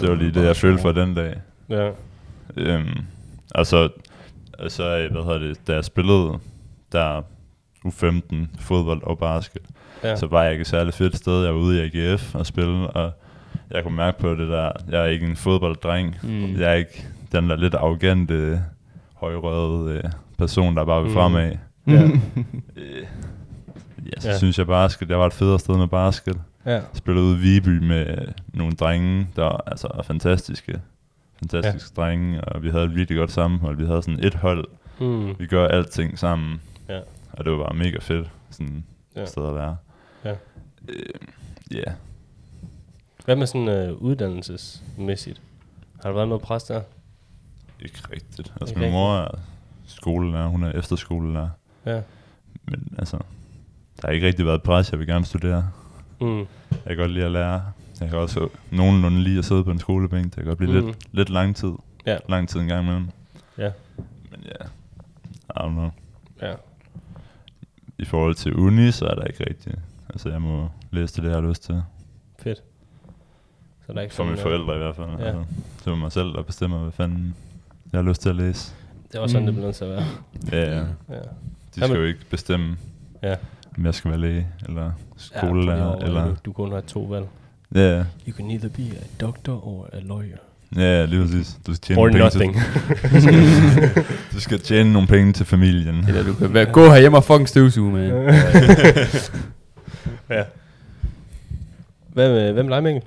Det var lige det, jeg følte for den dag. Ja. Øhm, altså, altså, hvad hedder det, da jeg spillede der U15 fodbold og basket, Ja. så var jeg ikke et særlig fedt sted. Jeg var ude i AGF og spille, og jeg kunne mærke på det der, jeg er ikke en fodbolddreng. Mm. Jeg er ikke den der lidt arrogante, højrøde øh, person, der bare vil Mm. fremad. ja. Ja, så Ja. synes jeg basket, jeg var et federe sted med basket. ja. spillede ude i Viby med nogle drenge, der altså er fantastiske. Fantastiske ja. drenge, og vi havde et virkelig godt sammenhold. Vi havde sådan et hold, Mm. vi gør alting sammen. Ja. Og det var bare mega fedt, sådan Ja. sted at være. Ja. Øh, yeah. Hvad med sådan øh, uddannelsesmæssigt? Har der været noget pres der? Ikke rigtigt. Altså Ikke min mor er skolelærer, hun er efterskolelærer. Ja. Men altså, der har ikke rigtig været pres, jeg vil gerne studere. Mm. Jeg kan godt lide at lære. Jeg kan også nogenlunde lide at sidde på en skolebænk. Det kan godt blive Mm. lidt, lidt lang tid. Ja. Lang tid en gang imellem. Ja. Men ja, I don't know. Ja. I forhold til uni, så er der ikke rigtigt. Altså, jeg må læse det, det jeg har lyst til. Fedt. Så der er ikke For mine øh, forældre i hvert fald. Ja. Ja. Altså, det er mig selv, der bestemmer, hvad fanden jeg har lyst til at læse. Det er også sådan, Mm. det bliver nødt til at være. Ja, ja. Ja. De Jamen- skal jo ikke bestemme, Ja. Om jeg skal være læge, eller Ja, skolelærer, fordi eller... Du, du kun har to valg. Ja, ja. You can either be a doctor or a lawyer. Ja, ja, lige præcis. Du skal tjene Or nogle penge nothing. Til, du skal tjene nogle penge til familien. Eller du kan være, gå herhjemme og fucking støvsuge, man. ja. Hvad med, hvem med dig, Mikkel?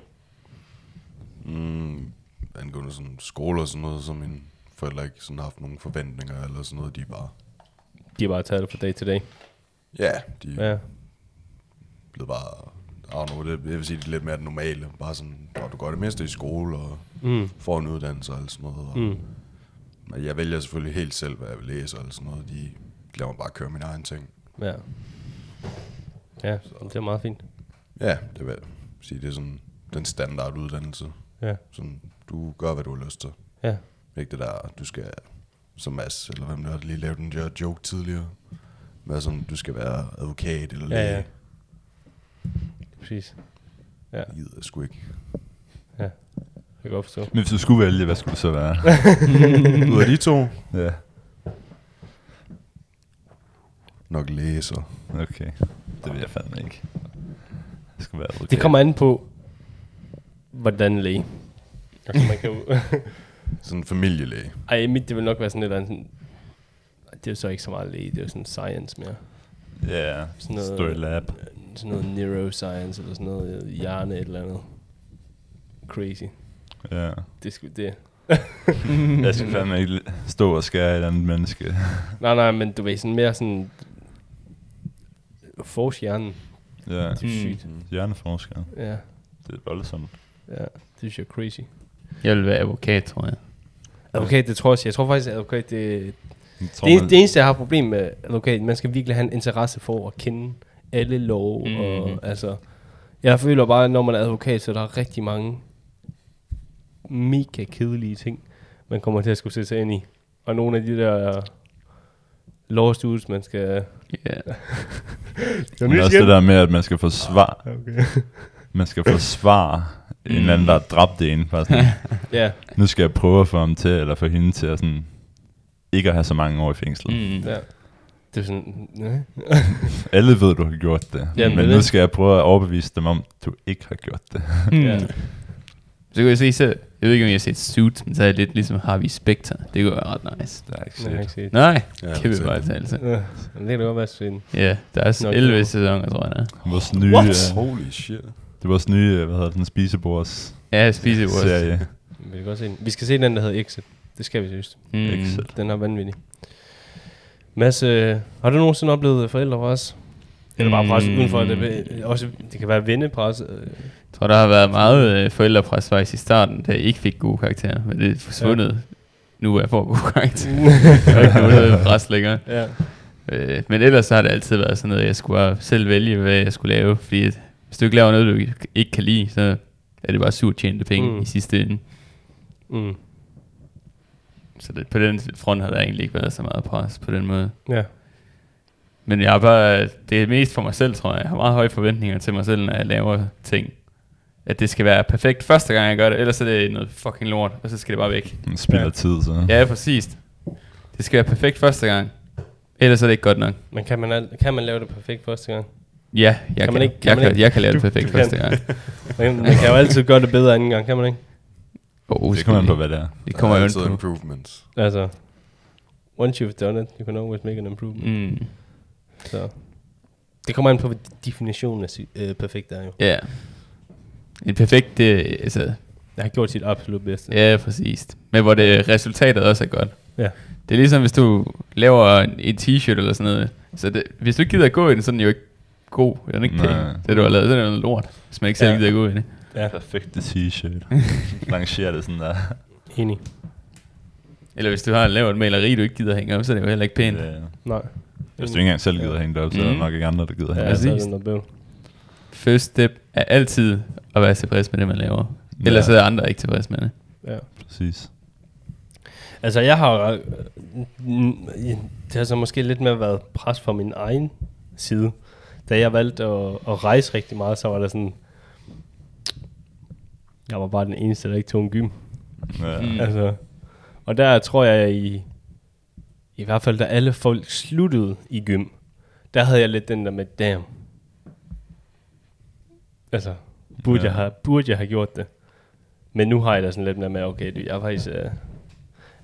Mm, angående sådan skole og sådan noget, så mine forældre ikke sådan haft nogen forventninger eller sådan noget. De er bare, De har bare taget det fra dag til dag. Ja, de Ja. blevet bare, don't know, det, jeg vil sige, det er lidt mere det normale. Bare sådan, at du går det meste i skole og Mm. får en uddannelse og alt sådan noget. Og, Mm. Men jeg vælger selvfølgelig helt selv, hvad jeg vil læse og alt sådan noget. De lader mig bare køre min egen ting. Ja. Ja, det er meget fint. Ja, det vil jeg sige. Det er sådan den standard uddannelse. Ja. Sådan, du gør, hvad du har lyst til. Ja. Ikke det der, du skal, som Mads, eller hvem der lige lavet den der joke tidligere. Hvad sådan, du skal være advokat eller Ja, læge. ja. Præcis. Ja, Det gider jeg sgu ikke. det kan jeg godt forstå. Men hvis du skulle vælge, hvad skulle det så være? Ud af de to, ja, nok læser. okay. Det vil jeg fandme ikke. Det skal være advokat. Det kommer an på, hvordan læge. Altså, man kan jo... Sådan en familielæge. Ej, mit det vil nok være sådan af en sådan... Det er jo så ikke så meget læge, det er jo sådan science mere. Ja, Sådan noget- Story Lab. Sådan noget neuroscience eller sådan noget øh, hjerne et eller andet. Crazy. Ja. Det skulle det. Jeg skal fandme ikke stå og skære et andet menneske. Nej, nej, men du ved sådan mere sådan... Force hjernen. Ja, Det er Mm. sygt. hjerneforsker. Ja, Det er voldsomt. ja. Det synes jeg er crazy. Jeg vil være advokat, tror jeg. Advokat, det tror jeg også. Jeg tror faktisk, at advokat, det, tror, det, man- det eneste, jeg har problem med advokat, man skal virkelig have en interesse for at kende alle love. Mm. Og, altså, jeg føler bare, at når man er advokat, så er der rigtig mange mega kedelige ting, man kommer til at skulle sætte sig ind i. Og nogle af de der law studies, man skal... Ja. Men også det der med, at man skal forsvare, Okay. man skal forsvare en eller anden, der har dræbt en. Bare sådan, Ja, nu skal jeg prøve at få ham til, eller få hende til at sådan, ikke at have så mange år i fængsel. Mm. Mm. ja. Det er sådan... Ja. Alle ved, du har gjort det. Jamen, men det nu det. skal jeg prøve at overbevise dem om, du ikke har gjort det. Ja. Mm. Så kan jeg se, så, jeg ved ikke, om jeg har set Suits, men så er jeg lidt ligesom Harvey Specter. Det kunne være ret nice. Det er Nej, jeg har set. ikke set. Nej, Ja, kæmpe det er bare det. altså. Ja, det kan godt være sådan. Ja, der er Nok 11 det. sæsoner, tror jeg. der er. Vores nye, What? øh, Holy shit. det er vores nye, øh, hvad hedder den, spisebords Ja, Spise Wars. serie. Vi kan godt se den. Vi skal se den, der hedder Exit. Det skal vi seriøst. Mm. Den er vanvittig. Mads, øh, har du nogensinde oplevet forældrepres? Eller bare pres Mm. udenfor? Det, også, det kan være vennepres. Øh, Jeg tror, der har været meget øh, forældrepres faktisk i starten, da jeg ikke fik gode karakterer, men det er forsvundet. Ja. Nu er jeg får gode karakterer. Der er ikke noget pres længere. ja. Øh, men ellers så har det altid været sådan noget, at jeg skulle bare selv vælge, hvad jeg skulle lave. Fordi at hvis du ikke laver noget, du ikke kan lide, så er det bare surt tjente penge mm. i sidste ende. Mm. Så det, på den front har der egentlig ikke været så meget pres på den måde. Ja. Men jeg har bare, det er mest for mig selv, tror jeg. Jeg har meget høje forventninger til mig selv, når jeg laver ting. At det skal være perfekt første gang, jeg gør det, ellers er det noget fucking lort, og så skal det bare væk. Man spilder Ja. tid, så. Ja, præcis. Det skal være perfekt første gang, ellers er det ikke godt nok. Men kan man, al- kan man lave det perfekt første gang? Ja, jeg Kan kan, man ikke- kan jeg, man kan, ikke? jeg kan lave det perfekt du kan. første gang. Man, man kan jo altid gøre det bedre anden gang, kan man ikke? Oh, Det kommer an på, hvad det er. Det kommer er an på. improvements. Altså, once you've done it, you can always make an improvement. Mm. Så. Det kommer an på, hvad definitionen af øh, perfekt er jo. ja. En perfekt, det, altså, Jeg har gjort sit absolut bedste. ja, præcis. Men hvor det resultatet også er godt. Ja. Det er ligesom, hvis du laver en, en t-shirt eller sådan noget. Så det, hvis du ikke gider at gå i den, så er den jo ikke god. Den er ikke pæn. Det du har lavet, så er det noget lort. Hvis man ikke selv Ja. ja. gider at gå i det. Ja, Perfekte t-shirt. Langerer det sådan der. enig. Eller hvis du har lavet et maleri, du ikke gider hænge op, så er det jo heller ikke pænt. Ja. Nej. Hvis du ikke engang selv gider hænge det op, så er der Mm. nok ikke andre, der gider hænge Ja, er præcis. det noget bøvl. First step er altid at være tilfreds med det, man laver. Ellers Ja. er andre ikke tilfreds med det. Ja. Præcis. Altså, jeg har... øh, Det har så måske lidt mere været pres fra min egen side. Da jeg valgte at, at rejse rigtig meget, så var der sådan... Jeg var bare den eneste, der ikke tog en gym. Ja. Mm. Altså, og der tror jeg i... I hvert fald, da alle folk sluttede i gym, der havde jeg lidt den der med, damn. Altså, burde, Ja. jeg, have, burde jeg have gjort det? Men nu har jeg da sådan lidt mere med, okay, det- jeg er faktisk, øh, jeg er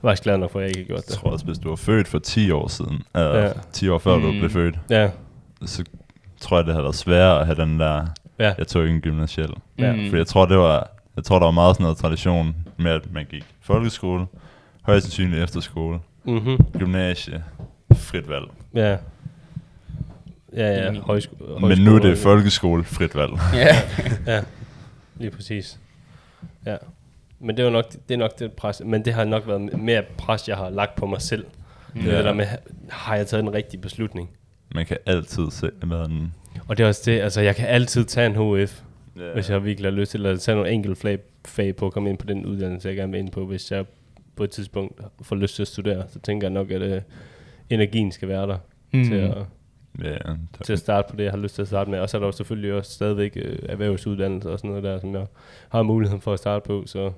faktisk glad nok for, at jeg ikke har gjort Jeg det. tror også, hvis du var født for 10 år siden, eller Ja. ja. 10 år før mm. du Mm. blev født, Ja, så tror jeg, det havde været sværere at have den der, ja, jeg tog ikke en gymnasiel. Ja. Mm. For jeg tror, det var, jeg tror, der var meget sådan noget tradition med, at man gik folkeskole, højst sandsynligt efterskole, mhm, gymnasie, frit valg. ja. Ja, ja, højsko- Men nu er det højskole- folkeskole, frit valg. Ja. Ja, lige præcis. Ja. Men det er jo nok det, er nok det pres, men det har nok været mere pres, jeg har lagt på mig selv. Det Ja. der med, har jeg taget den rigtige beslutning? Man kan altid se, hvad den, Og det er også det, altså jeg kan altid tage en HF, Ja. hvis jeg virkelig har lyst til at tage nogle enkelte fag, fag på at komme ind på den uddannelse, jeg gerne vil ind på, hvis jeg på et tidspunkt får lyst til at studere. Så tænker jeg nok, at øh, energien skal være der mm. til, at, Ja, til at starte på det, jeg har lyst til at starte med. Og så er der jo selvfølgelig også stadigvæk øh, erhvervsuddannelse og sådan noget der, som jeg har muligheden for at starte på. Så.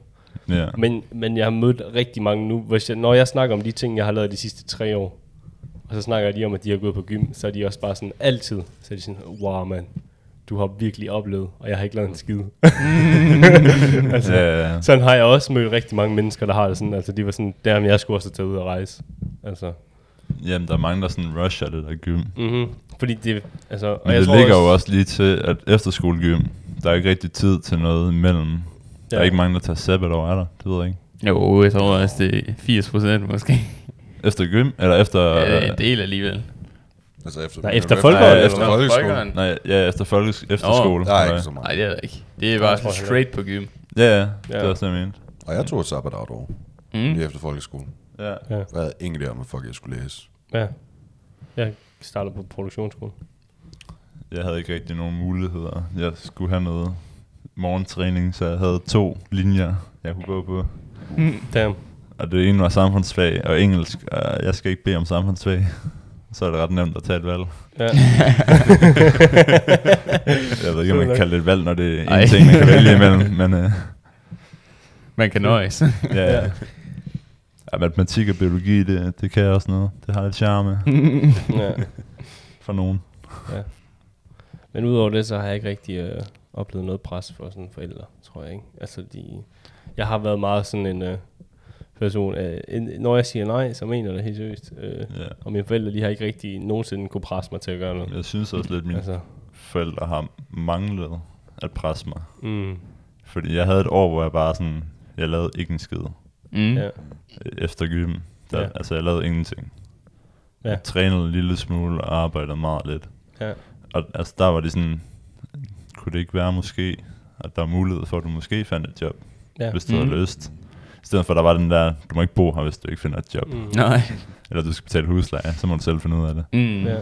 ja. Men, men jeg har mødt rigtig mange nu. Hvis jeg, når jeg snakker om de ting, jeg har lavet de sidste tre år, og så snakker de om, at de har gået på gym, så er de også bare sådan altid, så er de sådan, wow man, du har virkelig oplevet, og jeg har ikke lavet en skid. altså, ja, ja. sådan har jeg også mødt rigtig mange mennesker, der har det sådan, altså de var sådan, der jeg skulle også tage ud og rejse. Altså, Jamen, der er mange, der sådan rusher det der gym. mm-hmm. Fordi det, altså, og Men jeg det tror ligger også, jo også lige til, at efterskolegym, der er ikke rigtig tid til noget imellem. Ja. Der er ikke mange, der tager sabbatår, er der? Det ved jeg ikke. Jo, jeg tror også, det er 80 procent måske. Efter gym? Eller efter... Ja, det er en del alligevel. Altså efter, Nej, efter efter, folkeskole, efter eller folkeskole. Folkeren. Nej, ja, efter folkes efterskole. Er Nej. ikke så meget. Nej, det er der ikke. Det er bare straight på gym. Ja, ja, det Ja. er også det, jeg mente. Og jeg tog et sabbatår et år, Mm. lige efter folkeskole. Ja. Ja, Jeg havde ingen idé om, hvad fuck jeg skulle læse. ja. Jeg startede på produktionsskole. Jeg havde ikke rigtig nogen muligheder. Jeg skulle have noget morgentræning, så jeg havde to linjer, jeg kunne gå på. Damn. Og det ene var samfundsfag og engelsk, og jeg skal ikke bede om samfundsfag. Så er det ret nemt at tage et valg. Ja. Jeg ved ikke, om man kan kalde det et valg, når det er en ting, man kan vælge imellem. Men uh, Man kan nøjes. ja, ja. ja, matematik og biologi, det, det kan jeg også noget. Det har lidt charme ja. for nogen. Men udover det, så har jeg ikke rigtig øh, oplevet noget pres for sådan forældre, tror jeg ikke. Altså, de, jeg har været meget sådan en øh, person, øh, en, når jeg siger nej, så mener jeg det helt seriøst. Øh, Ja. og mine forældre, de har ikke rigtig nogensinde kunne presse mig til at gøre noget. Jeg synes også lidt, at mine Altså, forældre har manglet at presse mig. mm, Fordi jeg havde et år, hvor jeg bare sådan, jeg lavede ikke en skid Mm. ja, efter gym. Der, Ja. Altså, jeg lavede ingenting. Ja. Jeg trænede en lille smule og arbejdede meget lidt. ja, Og altså, der var det sådan, kunne det ikke være måske, at der er mulighed for, at du måske fandt et job, ja. hvis du mm. Havde lyst. I stedet for, der var den der, du må ikke bo her, hvis du ikke finder et job. Mm. Nej. Eller du skal betale husleje, så må du selv finde ud af det. Mm. ja,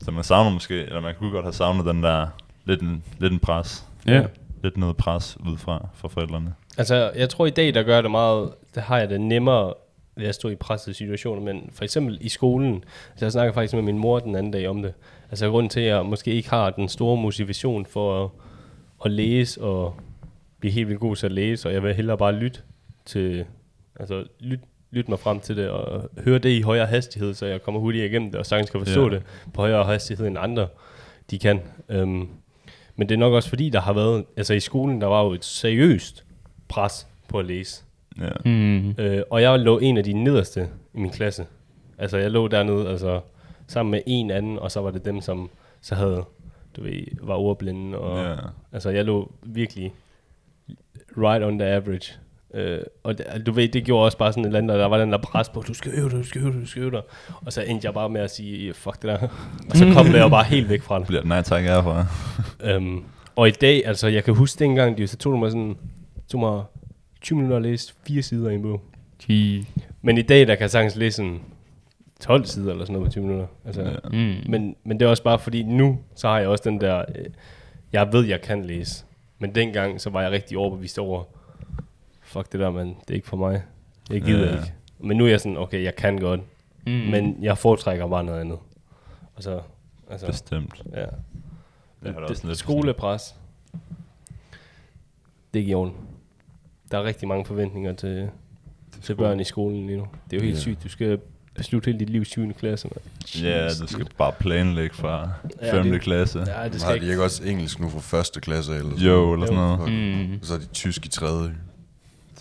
Så man savner måske, eller man kunne godt have savnet den der, lidt en, lidt en pres. Ja. Lidt noget pres udefra fra forældrene. Altså, jeg tror i dag, der gør det meget, der har jeg det nemmere ved at stå i pressede situationer, men for eksempel i skolen, altså jeg snakker faktisk med min mor den anden dag om det, altså grunden til, at jeg måske ikke har den store motivation for at, at læse og blive helt vildt god til at læse, og jeg vil hellere bare lytte til, altså lytte lytte mig frem til det, og høre det i højere hastighed, så jeg kommer hurtigere igennem det, og sagtens kan forstå Ja. det på højere hastighed end andre, de kan. Um, men det er nok også fordi, der har været, altså i skolen, der var jo et seriøst pres på at læse. Ja. Mm. Øh, og jeg lå en af de nederste i min klasse. Altså jeg lå dernede, altså sammen med en anden, og så var det dem, som så havde, du ved, var ordblinde. Og, Ja. Altså jeg lå virkelig right on the average. Øh, og det, du ved, det gjorde også bare sådan et eller andet, og der var den der pres på, du skal øve dig, du skal øve dig, du skal øve dig. Og så endte jeg bare med at sige, fuck det der. Og så kom jeg bare helt væk fra det. Bliver det nej tak herfra. Um, og i dag, altså jeg kan huske dengang, de, så tog det mig sådan, tog mig 20 minutter at læse fire sider i en bog. Gee. Men i dag, der kan jeg sagtens læse sådan 12 sider eller sådan noget på 20 minutter. Altså, Ja. ja. Mm. men, men det er også bare fordi, nu så har jeg også den der, øh, jeg ved, jeg kan læse. Men dengang, så var jeg rigtig overbevist over, fuck det der, man, det er ikke for mig. Jeg gider Ja. ja. ikke. Men nu er jeg sådan, okay, jeg kan godt, Mm. men jeg foretrækker bare noget andet. Og så, altså, Bestemt. ja. Jeg har da også det, lidt skolepres, det er ikke i orden. Der er rigtig mange forventninger til, til børn i skolen lige nu. Det er jo helt Ja. sygt. Du skal beslutte hele dit liv i 7. klasse. Man. Ja, du skal bare planlægge fra Ja, 5. det- klasse. Ja, det Har skal de ikke. også engelsk nu fra første klasse? Eller sådan Jo, eller sådan noget. Mm. Så er de tysk i tredje.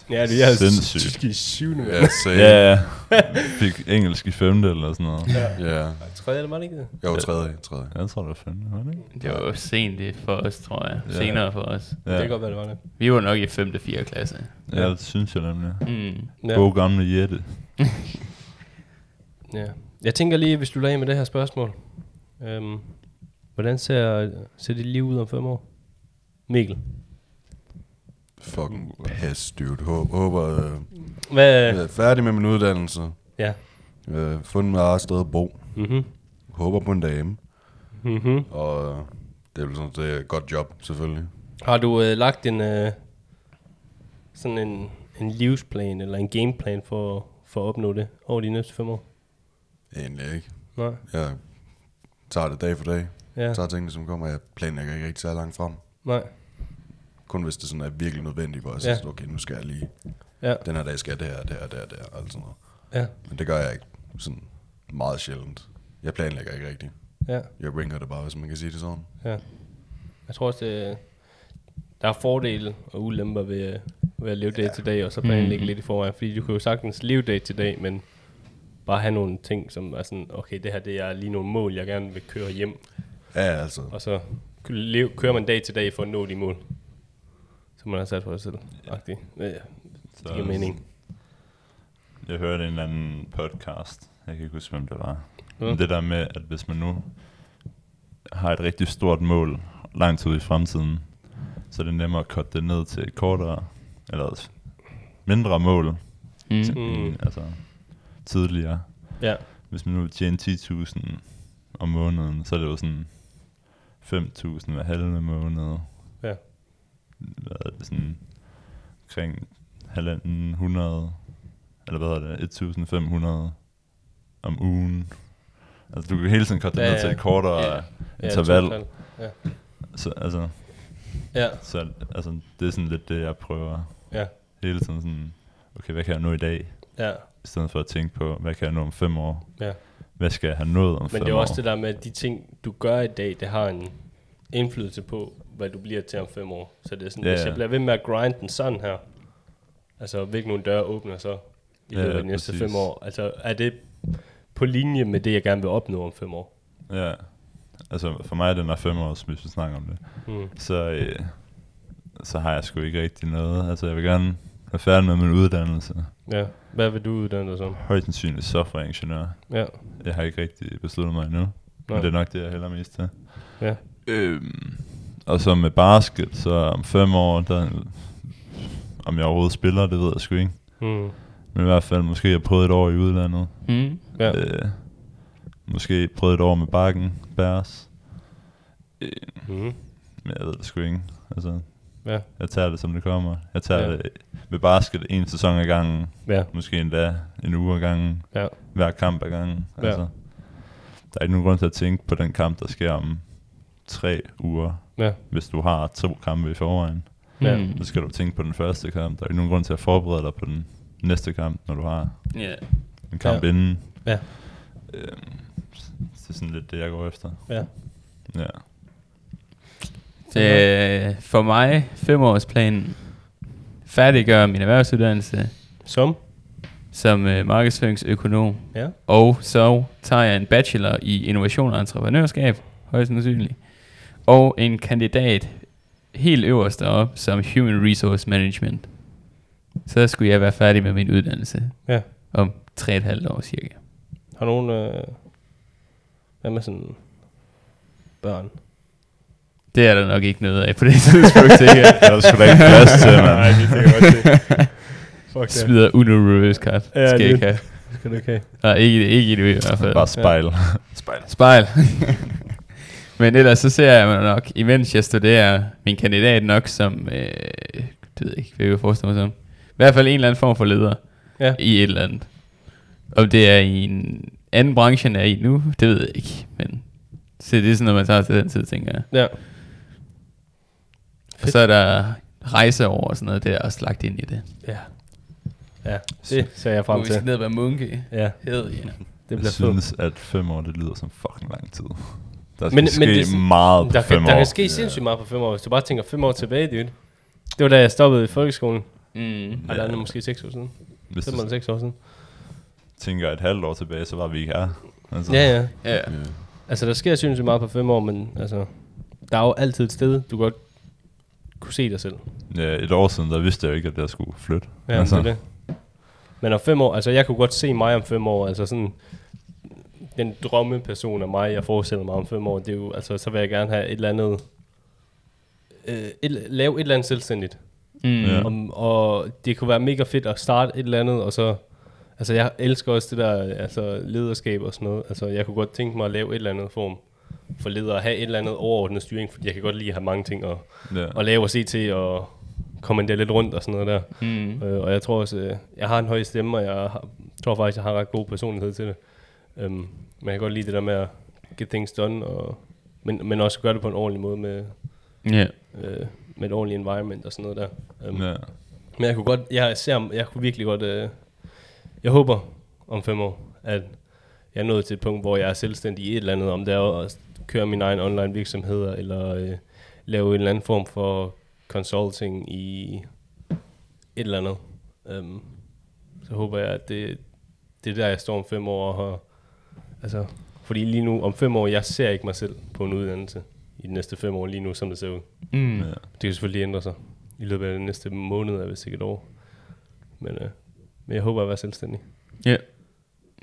Ja, det er Sindssygt. tysk i 7. Ja, Ja. Ja, ja. Fik engelsk i 5. eller sådan noget. ja. Tredje eller var det ikke det? Jo, tredje, tredje. Jeg tror, det var 5. Var det ikke? Det var jo sent det for os, tror jeg. Ja. Senere for os. Ja. Det kan godt være, det var det. Vi var nok i 5. og 4. klasse. Ja, det synes jeg nemlig. Mm. Ja. God gamle Jette. ja. Jeg tænker lige, hvis du lader med det her spørgsmål. Øhm, hvordan ser, ser dit liv ud om fem år? Mikkel. Fucking pæs, dude. Håber, håber øh, Hvad? jeg er færdig med min uddannelse. Ja. Øh, fundet mig eget sted at bo. Mhm. Håber på en dame. Mhm. Og øh, Det er vel sådan, det er et godt job, selvfølgelig. Har du øh, lagt en, øh, sådan en, en livsplan eller en gameplan for, for at opnå det over de næste fem år? Egentlig ikke. Nej. Jeg tager det dag for dag. Ja. Jeg tager tingene, som kommer. Jeg planlægger ikke rigtig så langt frem. Nej. Kun hvis det sådan er virkelig nødvendigt, hvor jeg Ja. siger, okay, nu skal jeg lige, Ja. den her dag skal jeg det her, det her, det her, det her, og alt sådan noget. Ja. Men det gør jeg ikke sådan meget sjældent. Jeg planlægger ikke rigtigt. Ja. Jeg ringer det bare, hvis man kan sige det sådan. Ja. Jeg tror også, det, der er fordele og ulemper ved, ved at leve dag til dag, og så planlægge Mm. lidt i forvejen. Fordi du kan jo sagtens leve dag til dag, men bare have nogle ting, som er sådan, okay, det her det er lige nogle mål, jeg gerne vil køre hjem. Ja, altså. Og så kører man dag til dag for at nå de mål, som man har sat for sig selv. Agtigt. Ja, ja. Det giver mening. Jeg hørte en eller anden podcast, jeg kan ikke huske, hvem det var. Ja. Men det der med, at hvis man nu har et rigtig stort mål langt ud i fremtiden, så er det nemmere at korte det ned til et kortere, eller mindre mål, Mm. til, Mm. altså tidligere. Ja. Hvis man nu vil tjene 10.000 om måneden, så er det jo sådan 5.000 hver halve måned. Hvad er det sådan omkring halvanden 100, eller hvad er det, 1.500 om ugen. Altså du kan hele tiden korte Ja, ned til et kortere Ja. ja. Interval. Ja. Så, altså, Ja. så altså, det er sådan lidt det, jeg prøver Ja. hele tiden sådan, okay, hvad kan jeg nå i dag? Ja. I stedet for at tænke på, hvad kan jeg nå om fem år? Ja. Hvad skal jeg have nået om fem Men det er år? også det der med, at de ting, du gør i dag, det har en indflydelse på, hvad du bliver til om fem år. Så det er sådan, Ja, hvis jeg bliver ved med at grinde den sådan her, altså hvilke nogle døre åbner så i løbet af de næste præcis. fem år, altså er det på linje med det, jeg gerne vil opnå om fem år? Ja, altså for mig er den er fem år, hvis vi snakker om det. Mm. Så, øh, så har jeg sgu ikke rigtig noget. Altså jeg vil gerne være færdig med min uddannelse. Ja, hvad vil du uddanne dig som? Højst sandsynligt softwareingeniør. Ja, Jeg har ikke rigtig besluttet mig endnu. Men det er nok det, jeg hælder mest til. ja, Øhm, og så med basket, så om fem år, der, om jeg overhovedet spiller, det ved jeg sgu ikke. mm. Men i hvert fald, måske jeg prøvet et år i udlandet. Mm. ja. Øh, måske prøvet et år med bakken, bærs. Øh, Mm. men jeg ved det sgu ikke. Altså, ja, jeg tager det, som det kommer. Jeg tager Ja. ja. det med basket en sæson ad gangen. ja, Måske endda en uge ad gangen. ja, Hver kamp ad gangen. Ja. Altså, der er ikke nogen grund til at tænke på den kamp, der sker om tre uger. ja, Hvis du har to kampe i forvejen. Ja. Mm. Så skal du tænke på den første kamp. Der er ikke nogen grund til at forberede dig på den næste kamp, når du har Ja. en kamp Ja. ja. inden. ja, Øhm, det er sådan lidt det, jeg går efter. ja. Ja. Det, for mig, femårsplanen, færdiggøre min erhvervsuddannelse Som? som øh, markedsføringsøkonom, Ja, og så tager jeg en bachelor i innovation og entreprenørskab, højst sandsynligt, og en kandidat helt øverst op som Human Resource Management. Så skulle jeg være færdig med min uddannelse ja. om 3,5 år cirka. Har nogen, øh, hvad med sådan børn? Det er der nok ikke noget af på det tidspunkt, sikkert. Der er sgu da ikke plads til, Nej, man. det kan godt se. Fuck Smider Uno reverse card. Ja, Skal lidt. ikke have. det. Skal du ikke have. Nej, ikke, ikke i det i hvert fald. Bare spejl. spejl. Spejl. Men ellers så ser jeg mig nok, imens jeg studerer min kandidat nok som, øh, det ved jeg ikke, hvad jeg vil forestille mig som. I hvert fald en eller anden form for leder Ja. i et eller andet. Om det er i en anden branche, end jeg er i nu, det ved jeg ikke. Men så det er sådan noget, man tager til den tid, tænker jeg. Ja. Og så er der rejse over og sådan noget, det er også lagt ind i det. Ja. Ja, det ser jeg frem vi skal til. ned og være munke. Ja, Hell yeah. det Jeg bliver fedt. synes, at fem år, det lyder som fucking lang tid. Der skal Men- men, men ske det er meget på Der fem kan, der år. kan ske sindssygt meget på fem år. Hvis du bare tænker fem år tilbage, dude. Det var da jeg stoppede i folkeskolen. Mm. Eller andet, måske seks år siden. Hvis Fem eller seks år siden. tænker et halvt år tilbage, så var vi ikke her. Altså, Ja, ja. Ja. Ja. Altså, der sker sindssygt meget på fem år, men altså, der er jo altid et sted, du godt kunne se dig selv. ja, et år siden, der vidste jeg jo ikke, at jeg skulle flytte. Ja, altså. det er det. Men om fem år, altså jeg kunne godt se mig om fem år, altså sådan, den drømmeperson af mig, jeg forestiller mig om fem år, det er jo, altså så vil jeg gerne have et eller andet, øh, et, lave et eller andet selvstændigt. Mm. Ja. Om, og det kunne være mega fedt at starte et eller andet, og så, altså jeg elsker også det der, altså lederskab og sådan noget, altså jeg kunne godt tænke mig at lave et eller andet form for ledere at have et eller andet overordnet styring, fordi jeg kan godt lide at have mange ting at, Ja. at lave og se til, og kommandere lidt rundt og sådan noget der. Mm. Øh, og jeg tror også, øh, jeg har en høj stemme, og jeg har, tror faktisk, jeg har ret god personlighed til det. Um, men jeg kan godt lide det der med at get things done, og, men, men også gøre det på en ordentlig måde med, Ja. øh, med et ordentligt environment og sådan noget der. Um, Ja. Men jeg kunne godt, jeg ser, jeg kunne virkelig godt, øh, jeg håber om fem år, at jeg er nået til et punkt, hvor jeg er selvstændig i et eller andet, om det er at køre min egen online virksomheder, eller øh, lave en eller anden form for consulting i et eller andet. Um, så håber jeg, at det, det er der, jeg står om fem år. Og har, altså, fordi lige nu, om fem år, jeg ser ikke mig selv på en uddannelse i de næste fem år lige nu, som det ser ud. Mm. Ja. Det kan selvfølgelig ændre sig i løbet af de næste måneder, hvis ikke et år. Men, øh, men jeg håber at være selvstændig. Ja.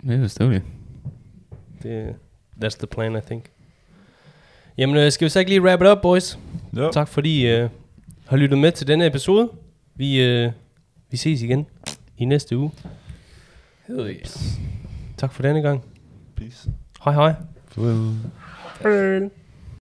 Det er forståeligt. Det, that's the plan, I think. Jamen, øh, skal vi så ikke lige wrap it up, boys? Jo. Tak fordi I øh, har lyttet med til denne episode. Vi, øh, vi ses igen i næste uge. Tak for denne gang. Peace. Hej hej. Farvel. Farvel.